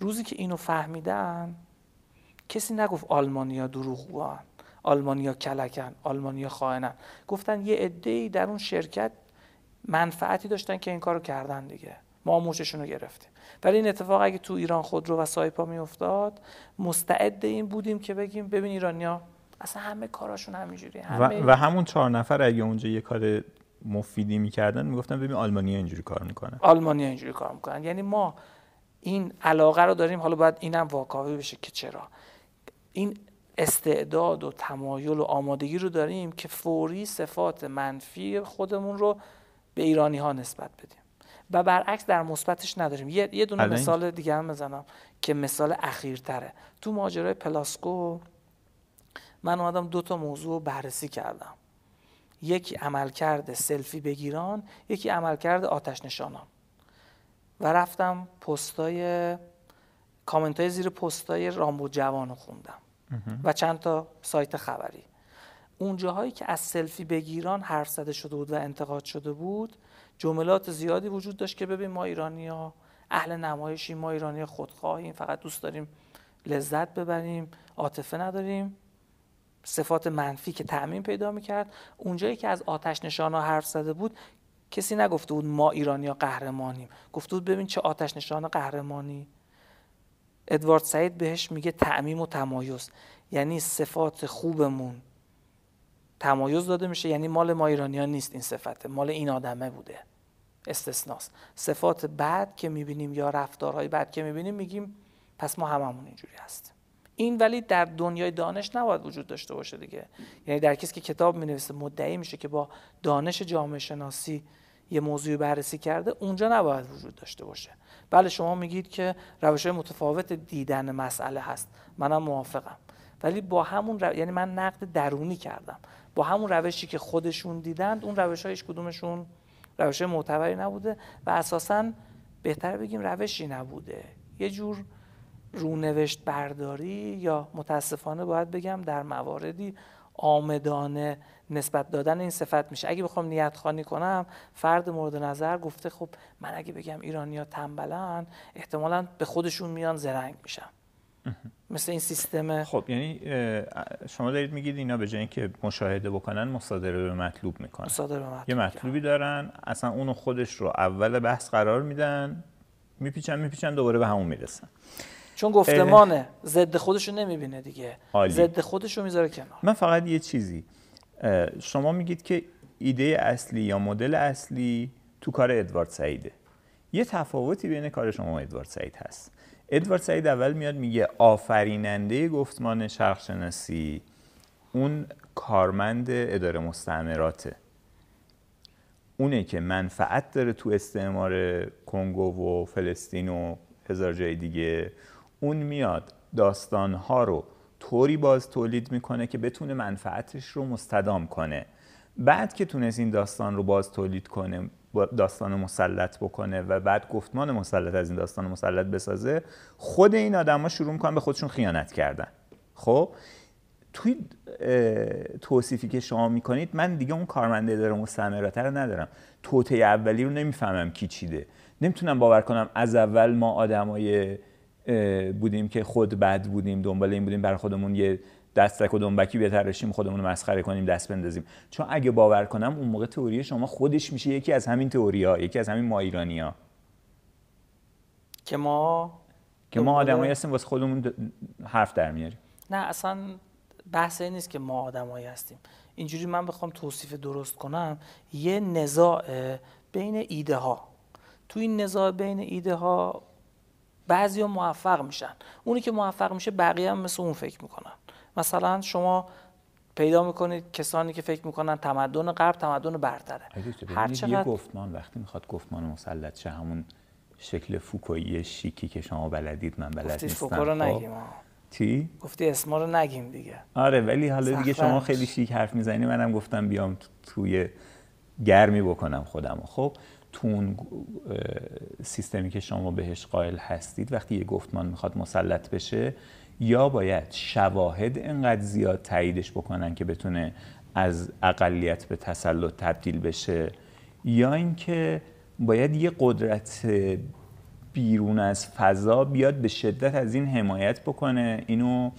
روزی که اینو فهمیدن کسی نگفت آلمانیا دروغگوان آلمانیا کلکن آلمانیا خائنن. گفتن یه عده‌ای در اون شرکت منفعتی داشتن که این کارو کردن دیگه. ما موششون رو گرفتیم. ولی این اتفاق اگه تو ایران خودرو و سایپا میافتاد مستعد این بودیم که بگیم ببین ایرانیا اصلا همه کاراشون همینجوری و, همه و همون چهار نفر اگه اونجا یه کار مفیدی می‌کردن می‌گفتن ببین آلمانیا اینجوری کار می‌کنن آلمانیا اینجوری کار می‌کنن. یعنی ما این علاقه رو داریم حالا باید اینم واکاوی بشه که چرا. این استعداد و تمایل و آمادگی رو داریم که فوری صفات منفی خودمون رو به ایرانی ها نسبت بدیم. و برعکس در مثبتش نداریم. یه, یه دونه این- مثال دیگه هم بزنم که مثال اخیرتره. تو ماجرای پلاسکو من اومدم دو تا موضوع بررسی کردم. یکی عملکرد سلفی بگیران یکی عملکرد آتش نشانان. و رفتم پستای کامنت های زیر پستای رامبو جوان رو خوندم. و چند تا سایت خبری. اون جاهایی که از سلفی بگیران حرف زده شده بود و انتقاد شده بود جملات زیادی وجود داشت که ببین ما ایرانیا اهل نمایشیم ما ایرانی خودخواهیم فقط دوست داریم لذت ببریم عاطفه نداریم. صفات منفی که تعمین پیدا می‌کرد. اونجایی که از آتش نشانا حرف زده بود کسی نگفته بود ما ایرانیا قهرمانیم. گفته بود ببین چه آتش نشان قهرمانی. ادوارد سعید بهش میگه تعمیم و تمایز. یعنی صفات خوبمون تمایز داده میشه یعنی مال ما ایرانیا نیست این صفته. مال این آدمه بوده. استثناست صفات بد که می‌بینیم یا رفتارهای بد که می‌بینیم میگیم پس ما هممون اینجوری هستیم. این ولی در دنیای دانش نباید وجود داشته باشه دیگه. یعنی در کسی که کتاب می‌نویسه مدعی میشه که با دانش جامعه شناسی یه موضوعی بررسی کرده اونجا نباید وجود داشته باشه. بله شما میگید که روش متفاوت دیدن مسئله هست. منم موافقم. ولی با همون رو... یعنی من نقد درونی کردم. با همون روشی که خودشون دیدند اون روش هایش کدومشون روش معتبری نبوده و اساسا بهتر بگیم روشی نبوده. یه جور رونوشت برداری یا متاسفانه باید بگم در مواردی آمدانه نسبت دادن این صفت میشه. اگه بخوام نیت خانی کنم فرد مورد نظر گفته خب من اگه بگم ایرانیا تنبلن احتمالا به خودشون میان زرنگ میشن. مثل این سیستم خب یعنی شما دارید میگید اینا به جای اینکه مشاهده بکنن مصادره به مطلوب می‌کنن. مصادره به مطلوب یه مطلوبی دارن اصلا اونو خودش رو اول بحث قرار میدن میپیچن میپیچن دوباره به همون می‌رسن. چون گفتمانه ضد خودش رو نمی‌بینه دیگه. ضد خودش رو می‌ذاره کنار. من فقط یه چیزی شما میگید که ایده اصلی یا مدل اصلی تو کار ادوارد سعیده. یه تفاوتی بین کار شما و ادوارد سعید هست. ادوارد سعید اول میاد میگه آفریننده گفتمان شرقشناسی. اون کارمند اداره مستعمراته. اونه که منفعت داره تو استعمار کنگو و فلسطین و هزار جای دیگه. اون میاد داستانها رو طوری باز تولید می‌کنه که بتونه منفعتش رو مستدام کنه. بعد که تونست این داستان رو باز تولید کنه داستان مسلط بکنه و بعد گفتمان مسلط از این داستان مسلط بسازه خود این آدما شروع می‌کنن به خودشون خیانت کردن. خب؟ توی توصیفی که شما می‌کنید من دیگه اون کارمنده داره مستعمرات رو ندارم. توته اولی رو نمی‌فهمم کی چیده. نمی‌تونم باور کنم از اول ما آدمای بودیم که خود بد بودیم دنبال این بودیم برای خودمون یه دستک و دنبکی بتراشیم خودمون رو مسخره کنیم دست بندازیم. چون اگه باور کنم اون موقع تئوری شما خودش میشه یکی از همین تئوری ها یکی از همین ما ایرانی ها که ما که ما آدمایی هستیم واسه خودمون حرف در میاریم. نه اصلا بحث این نیست که ما آدمایی هستیم. اینجوری من بخوام توصیف درست کنم یه نزاع بین ایده ها تو این نزاع بین ایده ها بعضی موفق میشن. اونی که موفق میشه بقیه هم مثل اون فکر می‌کنن. مثلا شما پیدا می‌کنید کسانی که فکر می‌کنن تمدن غرب تمدن برتره. هر چقدر یه گفتمان وقتی می‌خواد گفتمان مسلط شه همون شکل فوکویی شیکی که شما بلدید من بلد نیستم. فوکو رو خب؟ نگیم. چی؟ گفتی اسما رو نگیم دیگه. آره ولی حالا دیگه شما خیلی شیک حرف می‌زنی. منم گفتم بیام توی گرمی بکنم خودم خب تو اون سیستمی که شما بهش قائل هستید وقتی یه گفتمان می‌خواد مسلط بشه یا باید شواهد انقدر زیاد تاییدش بکنن که بتونه از اقلیت به تسلط تبدیل بشه؟ یا اینکه باید یه قدرت بیرون از فضا بیاد به شدت از این حمایت بکنه اینو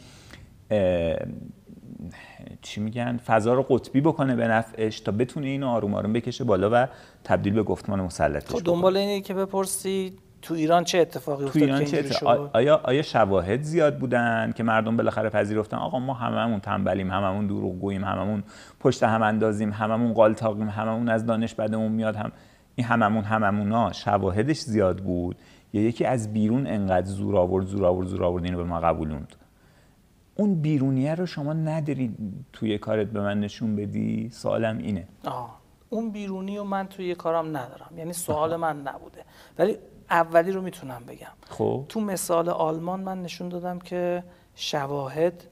چی میگن فضا رو قطبی بکنه به نفعش تا بتونه اینو آروم آروم بکشه بالا و تبدیل به گفتمان مسلطش خب دنبال اینه که بپرسی تو ایران چه اتفاقی افتاد ایران چه آیا آیا شواهد زیاد بودن که مردم بالاخره پذیرفتن؟ آقا ما هممون تنبلیم هممون دروغگوییم هممون پشت هم اندازیم هممون قالتاقیم هممون از دانش بدمون میاد هم این هممون هممونا شواهدش زیاد بود؟ یا یکی از بیرون انقدر زور آورد زور آورد زور آورد اینو به ما قبولوند اون بیرونیه رو شما نداری توی کارت به من نشون بدی؟ سوالم اینه. آه. اون بیرونی رو من توی کارم ندارم. یعنی سوال من نبوده. ولی اولی رو می‌تونم بگم. خب. تو مثال آلمان من نشون دادم که شواهد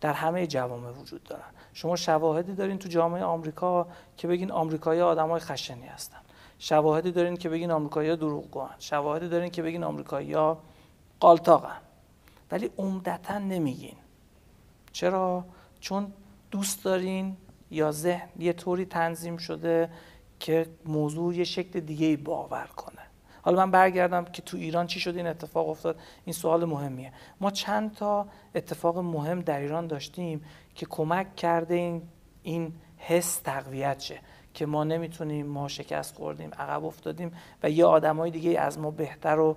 در همه جوامع وجود دارن. شما شواهدی دارین تو جامعه آمریکا که بگین آمریکایی آدمای خشنی هستن. شواهدی دارین که بگین آمریکایی‌ها دروغگوان. شواهدی دارین که بگین آمریکایی‌ها قالتاقن ولی عمدتا نمیگین. چرا؟ چون دوست دارین یا ذهن یه طوری تنظیم شده که موضوع یه شکل دیگه باور کنه. حالا من برگردم که تو ایران چی شد این اتفاق افتاد. این سوال مهمیه. ما چند تا اتفاق مهم در ایران داشتیم که کمک کرده این این حس تقویت شه که ما نمی‌تونیم ما شکست خوردیم عقب افتادیم و یه آدمای دیگه از ما بهتر و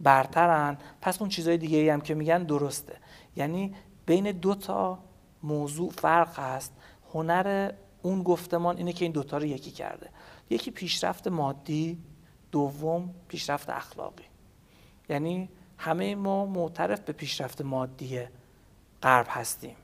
برترن. پس اون چیزای دیگه هم که میگن درسته. یعنی بین دو تا موضوع فرق هست. هنر اون گفتمان اینه که این دوتا رو یکی کرده. یکی پیشرفت مادی دوم پیشرفت اخلاقی. یعنی همه ما معترف به پیشرفت مادی غرب هستیم.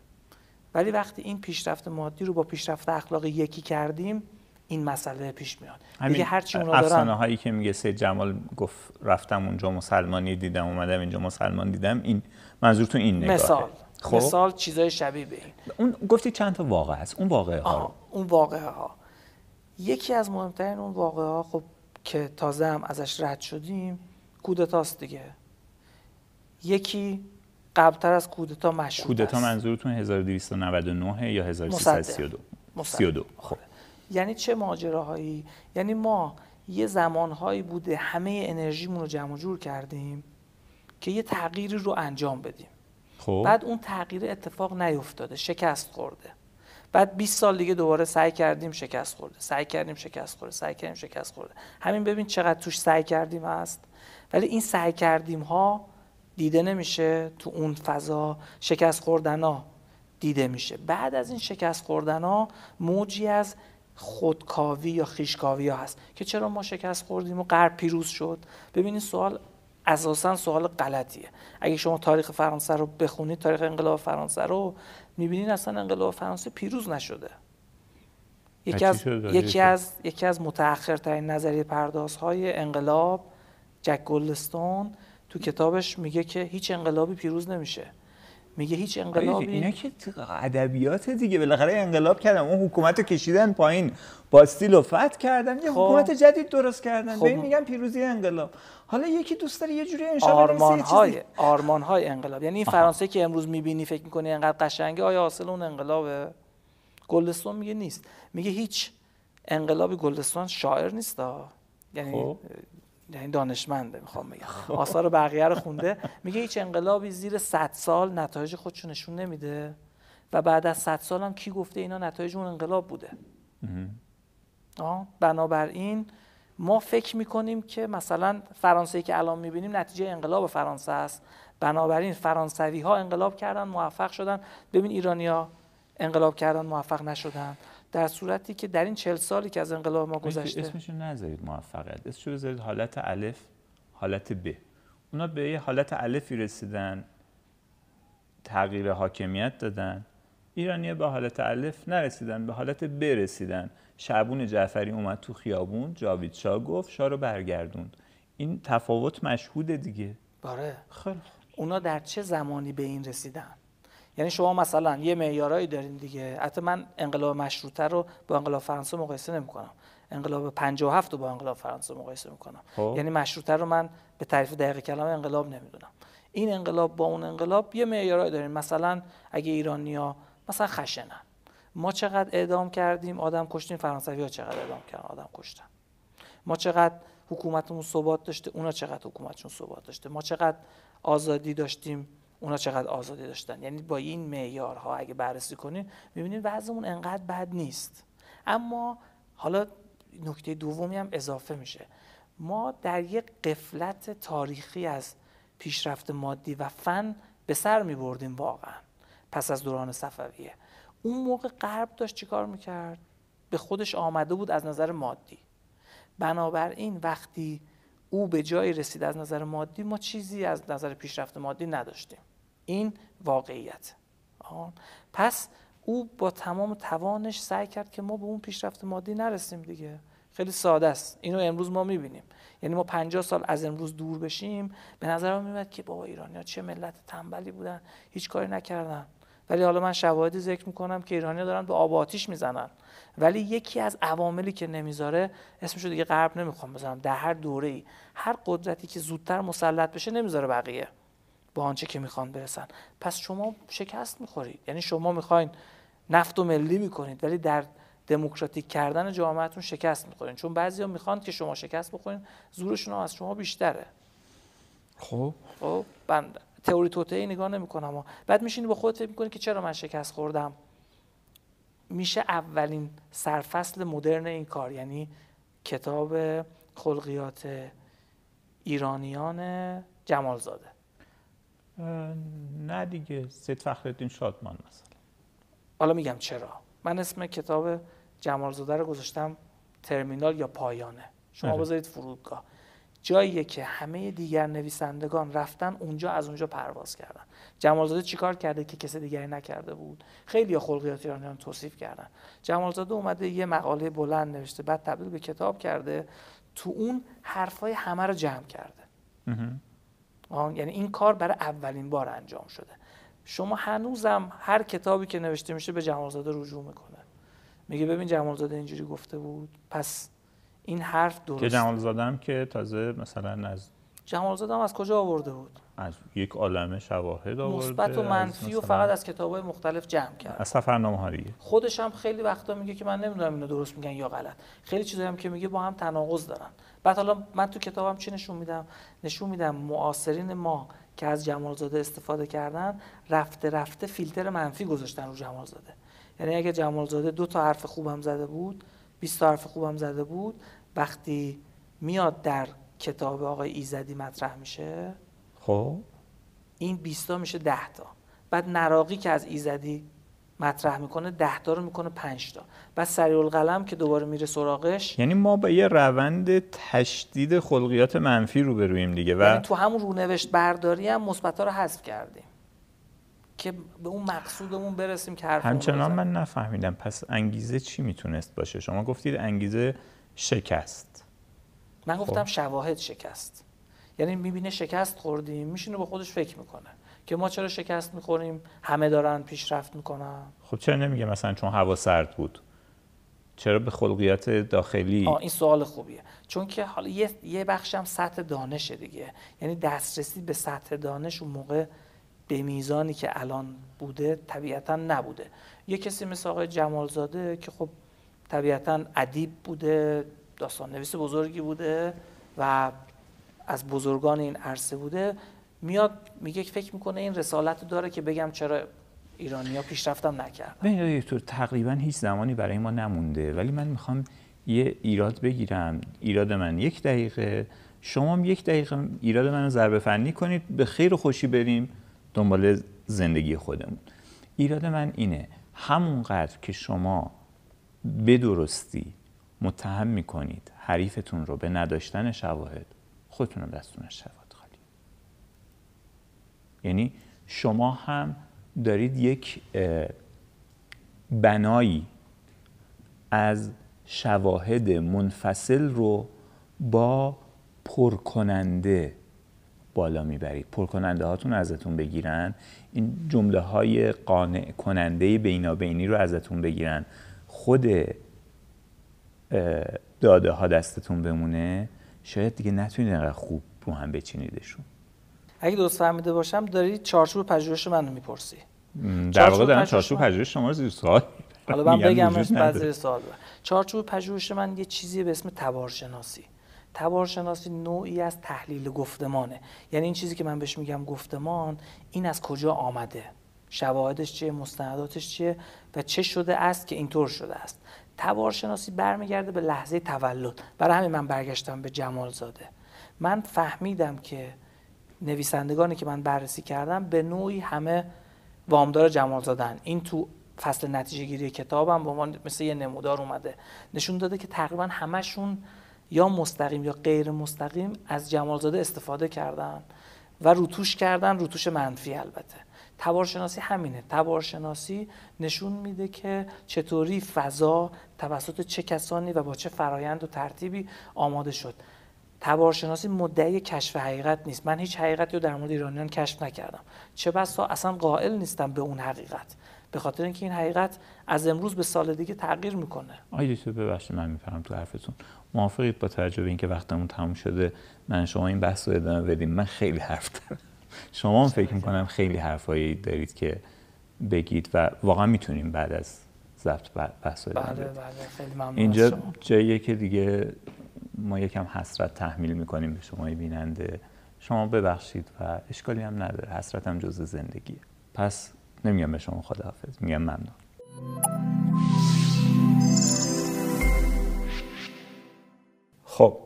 ولی وقتی این پیشرفت مادی رو با پیشرفت اخلاقی یکی کردیم این مسئله پیش میاد. دیگه هرچی اونا دارن هایی که میگه سید جمال گفت رفتم اونجا مسلمانی دیدم اومدم اینجا مسلمان دیدم این منظور تو این نگاهه مثال. خب؟ مثال چیزای شبیه به این. اون گفتی چند تا واقع هست اون واقعه ها اون واقعه ها یکی از مهمترین اون واقعه ها خب که تازه هم ازش رد شدیم کودتاست دیگه. یکی قبلتر از کودتا مشروط کودتا منظورتون 1299 یا 1332 32 خب. یعنی چه ماجراهایی؟ یعنی ما یه زمانهایی بوده همه انرژیمون رو جمع جور کردیم که یه تغییری رو انجام بدیم. خب. بعد اون تغییر اتفاق نیفتاده شکست خورده. بعد 20 سال دیگه دوباره سعی کردیم شکست خورده. سعی کردیم شکست خورده سعی کردیم شکست خورده. همین ببین چقدر توش سعی کردیم هست. ولی این سعی کردیم ها دیده نمیشه تو اون فضا شکست خوردن ها دیده میشه. بعد از این شکست خوردن ها موجی از خودکاوی یا خیشکاوی ها هست که چرا ما شکست خوردیم و غرب پیروز شد؟ ببینید سوال اساسا سوال غلطیه. اگه شما تاریخ فرانسه رو بخونید تاریخ انقلاب فرانسه رو می‌بینید اصلا انقلاب فرانسه پیروز نشده. یکی از یکی از یکی از متأخرترین نظریه پردازهای انقلاب جک گلدستون تو کتابش میگه که هیچ انقلابی پیروز نمیشه. میگه هیچ انقلابی اینا که ادبیات دیگه بالاخره انقلاب کردن اون حکومت رو کشیدن پایین باستیل و فتح کردن یه خب. حکومت جدید درست کردن خب. به این میگن پیروزی انقلاب حالا یکی دوست داره یه جوری انشالله آرمان های آرمان های انقلاب یعنی این فرانسه که امروز می‌بینی فکر می‌کنی انقدر قشنگه آیا حاصل اون انقلابه گلدستون میگه نیست میگه هیچ انقلابی گلدستون شاعر نیست. یعنی خب. یعنی دانشمنده می‌خوام بگم. آثار بقیه رو خونده. میگه هیچ انقلابی زیر 100 سال نتایج خودشو نشون نمیده. و بعد از 100 سال هم کی گفته اینا نتایج اون انقلاب بوده. آه؟ بنابراین ما فکر می‌کنیم که مثلا فرانسه که الان می‌بینیم نتیجه انقلاب فرانسه است. بنابراین فرانسوی ها انقلاب کردن موفق شدن. ببین ایرانیا انقلاب کردن موفق نشدن. در صورتی که در این چل سالی که از انقلاب ما گذشته. اسمشون نذارید موفقیت. اسمشو بذارید حالت الف حالت ب. اونا به یه حالت الفی رسیدن تغییر حاکمیت دادن. ایرانی به حالت الف نرسیدن به حالت ب رسیدن. شعبون جعفری اومد تو خیابون جاوید شاه گفت شاه رو برگردوند. این تفاوت مشهوده دیگه. باره. خیلی اونا در چه زمانی به این رسیدن؟ یعنی شما مثلا یه معیارایی دارین دیگه. حتی من انقلاب مشروطه رو با انقلاب فرانسه مقایسه نمی‌کنم. انقلاب 57 رو با انقلاب فرانسه مقایسه می‌کنم. خب. یعنی مشروطه رو من به تعریف دقیق کلمه انقلاب نمی‌دونم. این انقلاب با اون انقلاب یه معیارایی داریم مثلا اگه ایرانیا مثلا خشنن ما چقدر اعدام کردیم؟ آدم کشتیم فرانسوی ها چقدر اعدام کردن؟ آدم کشتن. ما چقدر حکومتمون ثبات داشته؟ اونا چقدر حکومتشون ثبات داشته؟ ما چقدر آزادی داشتیم؟ اونا چقدر آزادی داشتن. یعنی با این معیارها اگه بررسی کنیم می‌بینید وضعمون انقدر بد نیست. اما حالا نکته دومی هم اضافه میشه. ما در یک قفلت تاریخی از پیشرفت مادی و فن به سر می بردیم واقعا. پس از دوران صفویه. اون موقع غرب داشت چیکار می‌کرد؟ به خودش آمده بود از نظر مادی. بنابراین وقتی او به جایی رسید از نظر مادی ما چیزی از نظر پیشرفت مادی نداشتیم. این واقعیت. آه. پس او با تمام توانش سعی کرد که ما به اون پیشرفت مادی نرسیم دیگه. خیلی ساده است. اینو امروز ما می‌بینیم. یعنی ما 50 سال از امروز دور بشیم. به نظر میاد که بابا ایرانیا چه ملت تنبلی بودن. هیچ کاری نکردن. ولی حالا من شواهدی ذکر می‌کنم که ایرانیا دارن به آب آتیش می‌زنن. ولی یکی از عواملی که نمی‌ذاره اسمشو دیگه غرب نمی‌خوام بزنم در هر دوره ای هر قدرتی که زودتر مسلط بشه نمی‌ذاره بقیه. با آنچه که می‌خوان برسن. پس شما شکست می‌خورید. یعنی شما می‌خواین نفت و ملی می‌کنید ولی در دموکراتیک کردن جامعهتون شکست می‌خورین. چون بعضیا می‌خوان که شما شکست بخورین زورشون هم از شما بیشتره. خب. خب من تئوری توطئه نگاه نمی‌کنم. بعد میشینی با خودت فکر می‌کنی که چرا من شکست خوردم؟ میشه اولین سرفصل مدرن این کار. یعنی کتاب خلقیات ایرانیان جمالزاده. نه دیگه. سید فخرالدین شادمان مثلا. حالا میگم چرا؟ من اسم کتاب جمالزاده رو گذاشتم ترمینال یا پایانه. شما آره. بذارید فرودگاه. جاییه که همه دیگر نویسندگان رفتن اونجا از اونجا پرواز کردن. جمالزاده چیکار کرده که کسی دیگری نکرده بود؟ خیلی یا خلقیات ایرانیان توصیف کردن. جمالزاده اومده یه مقاله بلند نوشته بعد تبدیل به کتاب کرده تو اون حرفای همه رو جمع کرده. یعنی این کار برای اولین بار انجام شده. شما هنوزم هر کتابی که نوشته میشه به جمالزاده رجوع می‌کنه. میگه ببین جمالزاده اینجوری گفته بود. پس این حرف که درست جمال زادم که تازه مثلا از جمالزاده هم از کجا آورده بود؟ از یک عالم شواهد آورده مثبت و منفی و فقط از کتاب‌های مختلف جمع کرد. از سفرنامه ها دیگه. خودش هم خیلی وقتا میگه که من نمی‌دونم اینو درست میگن یا غلط. خیلی چیزایی هم که میگه با هم تناقض دارن. بعد حالا من تو کتابم چی نشون میدم؟ نشون میدم معاصرین ما که از جمالزاده استفاده کردن رفته رفته فیلتر منفی گذاشتن رو جمالزاده. یعنی اگه جمالزاده دو تا حرف خوبم زده بود 20 تا حرف خوبم زده بود وقتی میاد در کتاب آقای ایزدی مطرح میشه؟ خب. این 20 تا میشه 10 تا. بعد نراقی که از ایزدی مطرح می‌کنه 10 تا رو می‌کنه 5 تا. بعد سریع القلم که دوباره میره سراغش. یعنی ما به یه روند تشدید خلقیات منفی رو برویم دیگه و یعنی تو همون رونوشت برداری هم مثبت رو حذف کردیم. که به اون مقصودمون برسیم که حرف همچنان من نفهمیدم. پس انگیزه چی می‌تونست باشه؟ شما گفتید انگیزه شکست. من گفتم خب. شواهد شکست. یعنی می‌بینه شکست خوردیم میشینه با خودش فکر می‌کنه که ما چرا شکست می‌خوریم؟ همه دارن پیشرفت می‌کنن. خب چرا نمیگه مثلا چون هوا سرد بود؟ چرا به خلقیات داخلی؟ آه این سوال خوبیه. چون که حالا یه, یه بخش هم سطح دانشه دیگه. یعنی دسترسی به سطح دانش اون موقع به میزانی که الان بوده طبیعتا نبوده. یه کسی مثل آقای جمالزاده که خب طبیعتا ادیب بوده داستان نویس بزرگی بوده و از بزرگان این عرصه بوده. میاد میگه که فکر می‌کنه این رسالت رو داره که بگم چرا ایرانیا پیشرفتم نکردن. ببین دکتر تقریبا هیچ زمانی برای ما نمونده ولی من می‌خوام یه ایراد بگیرم. ایراد من یک دقیقه شما هم یک دقیقه ایراد منو ضربه فنی کنید به خیر و خوشی بریم دنبال زندگی خودمون. ایراد من اینه همونقدر که شما به متهم می‌کنید حریفتون رو به نداشتن شواهد خودتون هم دستتون از شواهد خالی. یعنی شما هم دارید یک بنایی از شواهد منفصل رو با پرکننده بالا می‌برید. پرکننده هاتون رو ازتون بگیرن. این جمله های قانع کننده بینابینی رو ازتون بگیرن. خود داده ها دستتون بمونه شاید دیگه نتونید انقدر خوب رو هم بچینیدشون. اگه درست فهمیده باشم داری چارچوب پژوهش منو می‌پرسی. در واقع دارن پژوهش چارچوب پژوهش شما رو زیر سوال حالا من بگم بعد. زیر سوال. چارچوب پژوهش من یه چیزی به اسم تبارشناسی. تبارشناسی نوعی از تحلیل گفتمانه. یعنی این چیزی که من بهش میگم گفتمان این از کجا آمده؟ شواهدش چیه؟ مستنداتش چیه؟ و چه شده است که اینطور شده است؟ تبارشناسی برمیگرده به لحظه تولد. برای همین من برگشتم به جمال زاده من فهمیدم که نویسندگانی که من بررسی کردم به نوعی همه وامدار جمال زادن این تو فصل نتیجه گیری کتابم به عنوان مثل یه نمودار اومده. نشون داده که تقریبا همشون یا مستقیم یا غیر مستقیم از جمالزاده استفاده کردن و روتوش کردن روتوش منفی البته. تبارشناسی همینه. تبارشناسی نشون میده که چطوری فضا توسط چه کسانی و با چه فرایند و ترتیبی آماده شد. تبارشناسی مدعی کشف حقیقت نیست. من هیچ حقیقتی رو در مورد ایرانیان کشف نکردم. چه بسا اصلا قائل نیستم به اون حقیقت. به خاطر اینکه این حقیقت از امروز به سال دیگه تغییر می‌کنه. آقای دکتر ببخشید من می‌فهمم تو حرفتون. موافقید با توجه به اینکه وقتمون تموم شده. من شما این بحث رو ادامه بدیم. من خیلی حرف دارم. شما هم فکر می‌کنم خیلی حرفایی دارید که بگید و واقعا می‌تونیم بعد از ضبط بحث بله بله خیلی ممنون اینجا شما. جاییه که دیگه ما یکم حسرت تحمیل می‌کنیم به شما بیننده. شما ببخشید و اشکالی هم نداره. حسرت هم جز زندگیه پس نمیگم به شما خداحافظ. میگم ممنون. خب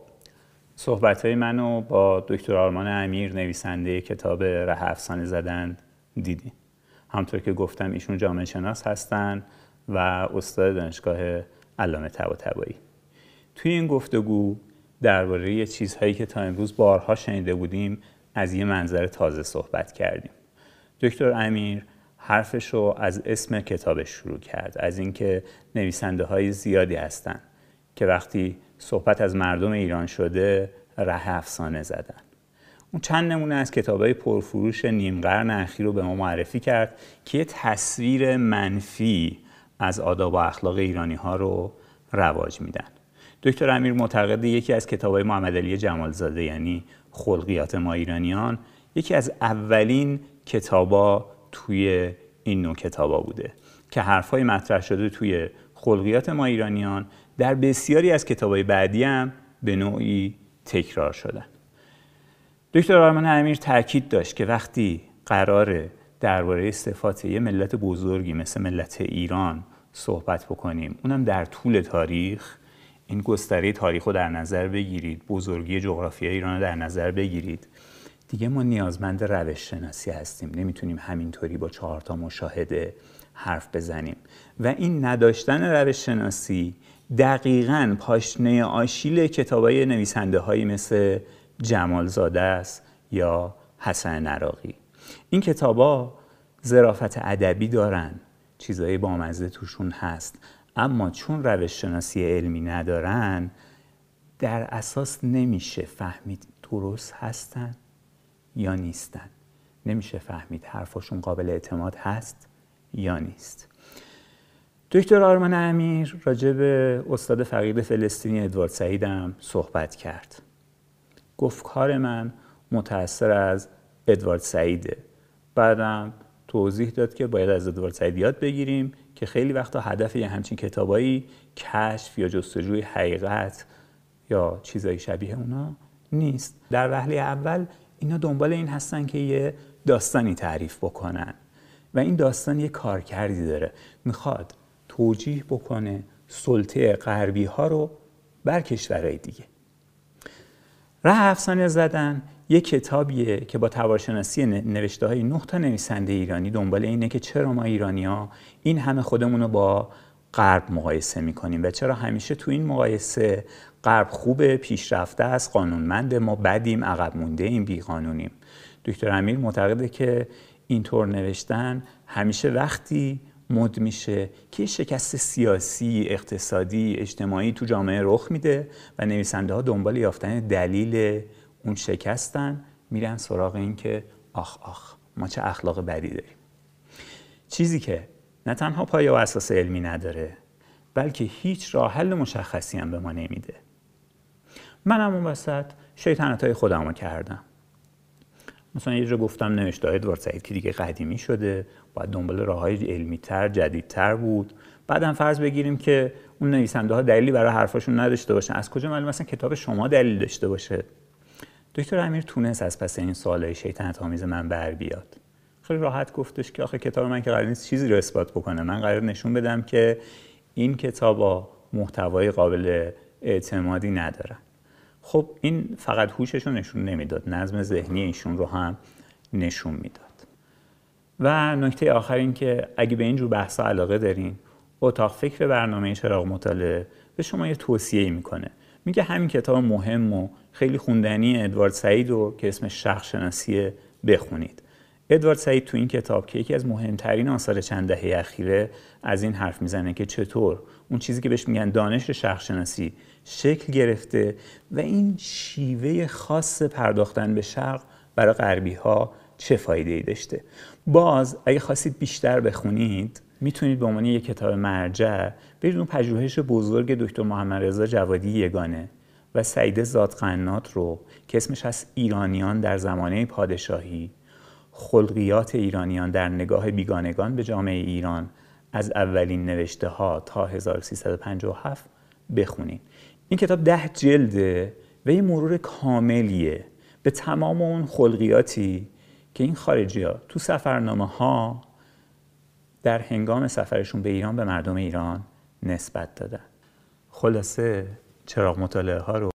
صحبت های منو با دکتر آرمان امیر نویسنده کتاب ره افسانه زدن دیدیم. همطور که گفتم ایشون جامعه شناس هستن و استاد دانشگاه علامه طباطبایی. توی این گفتگو درباره چیزهایی که تا امروز بارها شنیده بودیم از یه منظر تازه صحبت کردیم. دکتر امیر حرفش رو از اسم کتابش شروع کرد از اینکه نویسنده های زیادی هستن که وقتی صحبت از مردم ایران شده ره افسانه زدن. اون چند نمونه از کتابهای پرفروش نیم قرن اخیر رو به ما معرفی کرد که یه تصویر منفی از آداب و اخلاق ایرانی ها رو رواج میدن. دکتر امیر معتقد یکی از کتابهای محمد علی جمالزاده یعنی خلقیات ما ایرانیان یکی از اولین کتابا توی این نوع کتابا بوده که حرفای مطرح شده توی خلقیات ما ایرانیان در بسیاری از کتابهای بعدی هم به نوعی تکرار شدن. دکتر آرمان امیر تاکید داشت که وقتی قرار درباره صفات یه ملت بزرگی مثل ملت ایران صحبت بکنیم اونم در طول تاریخ این گستره تاریخ رو در نظر بگیرید بزرگی جغرافی ایران رو در نظر بگیرید دیگه ما نیازمند روش شناسی هستیم. نمی‌تونیم همینطوری با چهار تا مشاهده حرف بزنیم. و این نداشتن روش شناسی دقیقا پاشنه آشیل کتابای نویسنده هایی مثل جمال زاده است یا حسن نراقی این کتابا ظرافت ادبی دارن چیزهای بامزه توشون هست اما چون روش شناسی علمی ندارن در اساس نمیشه فهمید درست هستن یا نیستن. نمیشه فهمید حرفشون قابل اعتماد هست یا نیست. دکتر آرمان امیر راجع به استاد فقید فلسطینی ادوارد سعیدم صحبت کرد. گفت کار من متأثر از ادوارد سعیده. بعدم توضیح داد که باید از ادوارد سعید یاد بگیریم که خیلی وقتا هدف یه همچین کتابایی کشف یا جستجوی حقیقت یا چیزایی شبیه اونا نیست. در وهله اول اینا دنبال این هستن که یه داستانی تعریف بکنن و این داستان یه کارکردی داره. می‌خواد توجیه بکنه سلطه غربی ها رو بر کشورهای دیگه. ره افسانه زدن یه کتابیه که با توارشناسی نوشته های نه تا نویسنده ایرانی دنبال اینه که چرا ما ایرانی ها این همه خودمون رو با غرب مقایسه می‌کنیم و چرا همیشه تو این مقایسه غرب خوب پیشرفته است قانونمند ما بدیم عقب مونده این بیقانونیم. دکتر امیر معتقده که اینطور نوشتن همیشه وقتی مد میشه که شکست سیاسی، اقتصادی، اجتماعی تو جامعه رخ میده و نویسنده ها دنبال یافتن دلیل اون شکستن میرن سراغ این که آخ آخ ما چه اخلاق بدی داریم. چیزی که نه تنها پایه و اساس علمی نداره بلکه هیچ راه حل مشخصی هم به ما نمیده. منم اون وسط شیطنت های خودم رو کردم. مثلا یه جا گفتم نوشته ادوارد سعید که دیگه قدیمی شده. باید دنبال راه های علمی تر جدیدتر بود. بعدم فرض بگیریم که اون نویسنده ها دلیلی برای حرفاشون نداشته باشن. از کجا معلوم مثلا کتاب شما دلیل داشته باشه؟ دکتر امیر تونست از پس این سوالای شیطنت آمیز من بر بیاد. خیلی راحت گفتش که آخه کتاب من که قرار نیست چیزی رو اثبات بکنه. من قرار نشون بدم که این کتاب محتوای قابل اعتمادی ندارن. خب این فقط هوشش رو نشون نمی‌داد نظم ذهنی ایشون رو هم نشون می‌داد. و نکته آخر این که اگه به اینجور بحثا علاقه دارین اتاق فکر برنامه چراغ مطالعه به شما یه توصیه می‌کنه. میگه همین کتاب مهم و خیلی خوندنی ادوارد سعید رو که اسمش شخص شناسیه بخونید. ادوارد سعید تو این کتاب که یکی از مهمترین آثار چند دهه اخیره از این حرف می‌زنه که چطور؟ اون چیزی که بهش میگن دانش شخص شناسی شکل گرفته و این شیوه خاص پرداختن به شرق برای غربی ها چه فایده ای داشته. باز اگه خواستید بیشتر بخونید می‌تونید به عنوان یک کتاب مرجع برید اون پژوهش بزرگ دکتر محمد رضا جوادی یگانه و سعید زادقنات رو که اسمش هست ایرانیان در زمانه پادشاهی خلقیات ایرانیان در نگاه بیگانگان به جامعه ایران از اولین نوشته ها تا 1357 بخونید. این کتاب ده جلده و یه مرور کاملیه. به تمام اون خلقیاتی که این خارجی ها تو سفرنامه ها در هنگام سفرشون به ایران به مردم ایران نسبت دادن. خلاصه چراغ مطالعه ها رو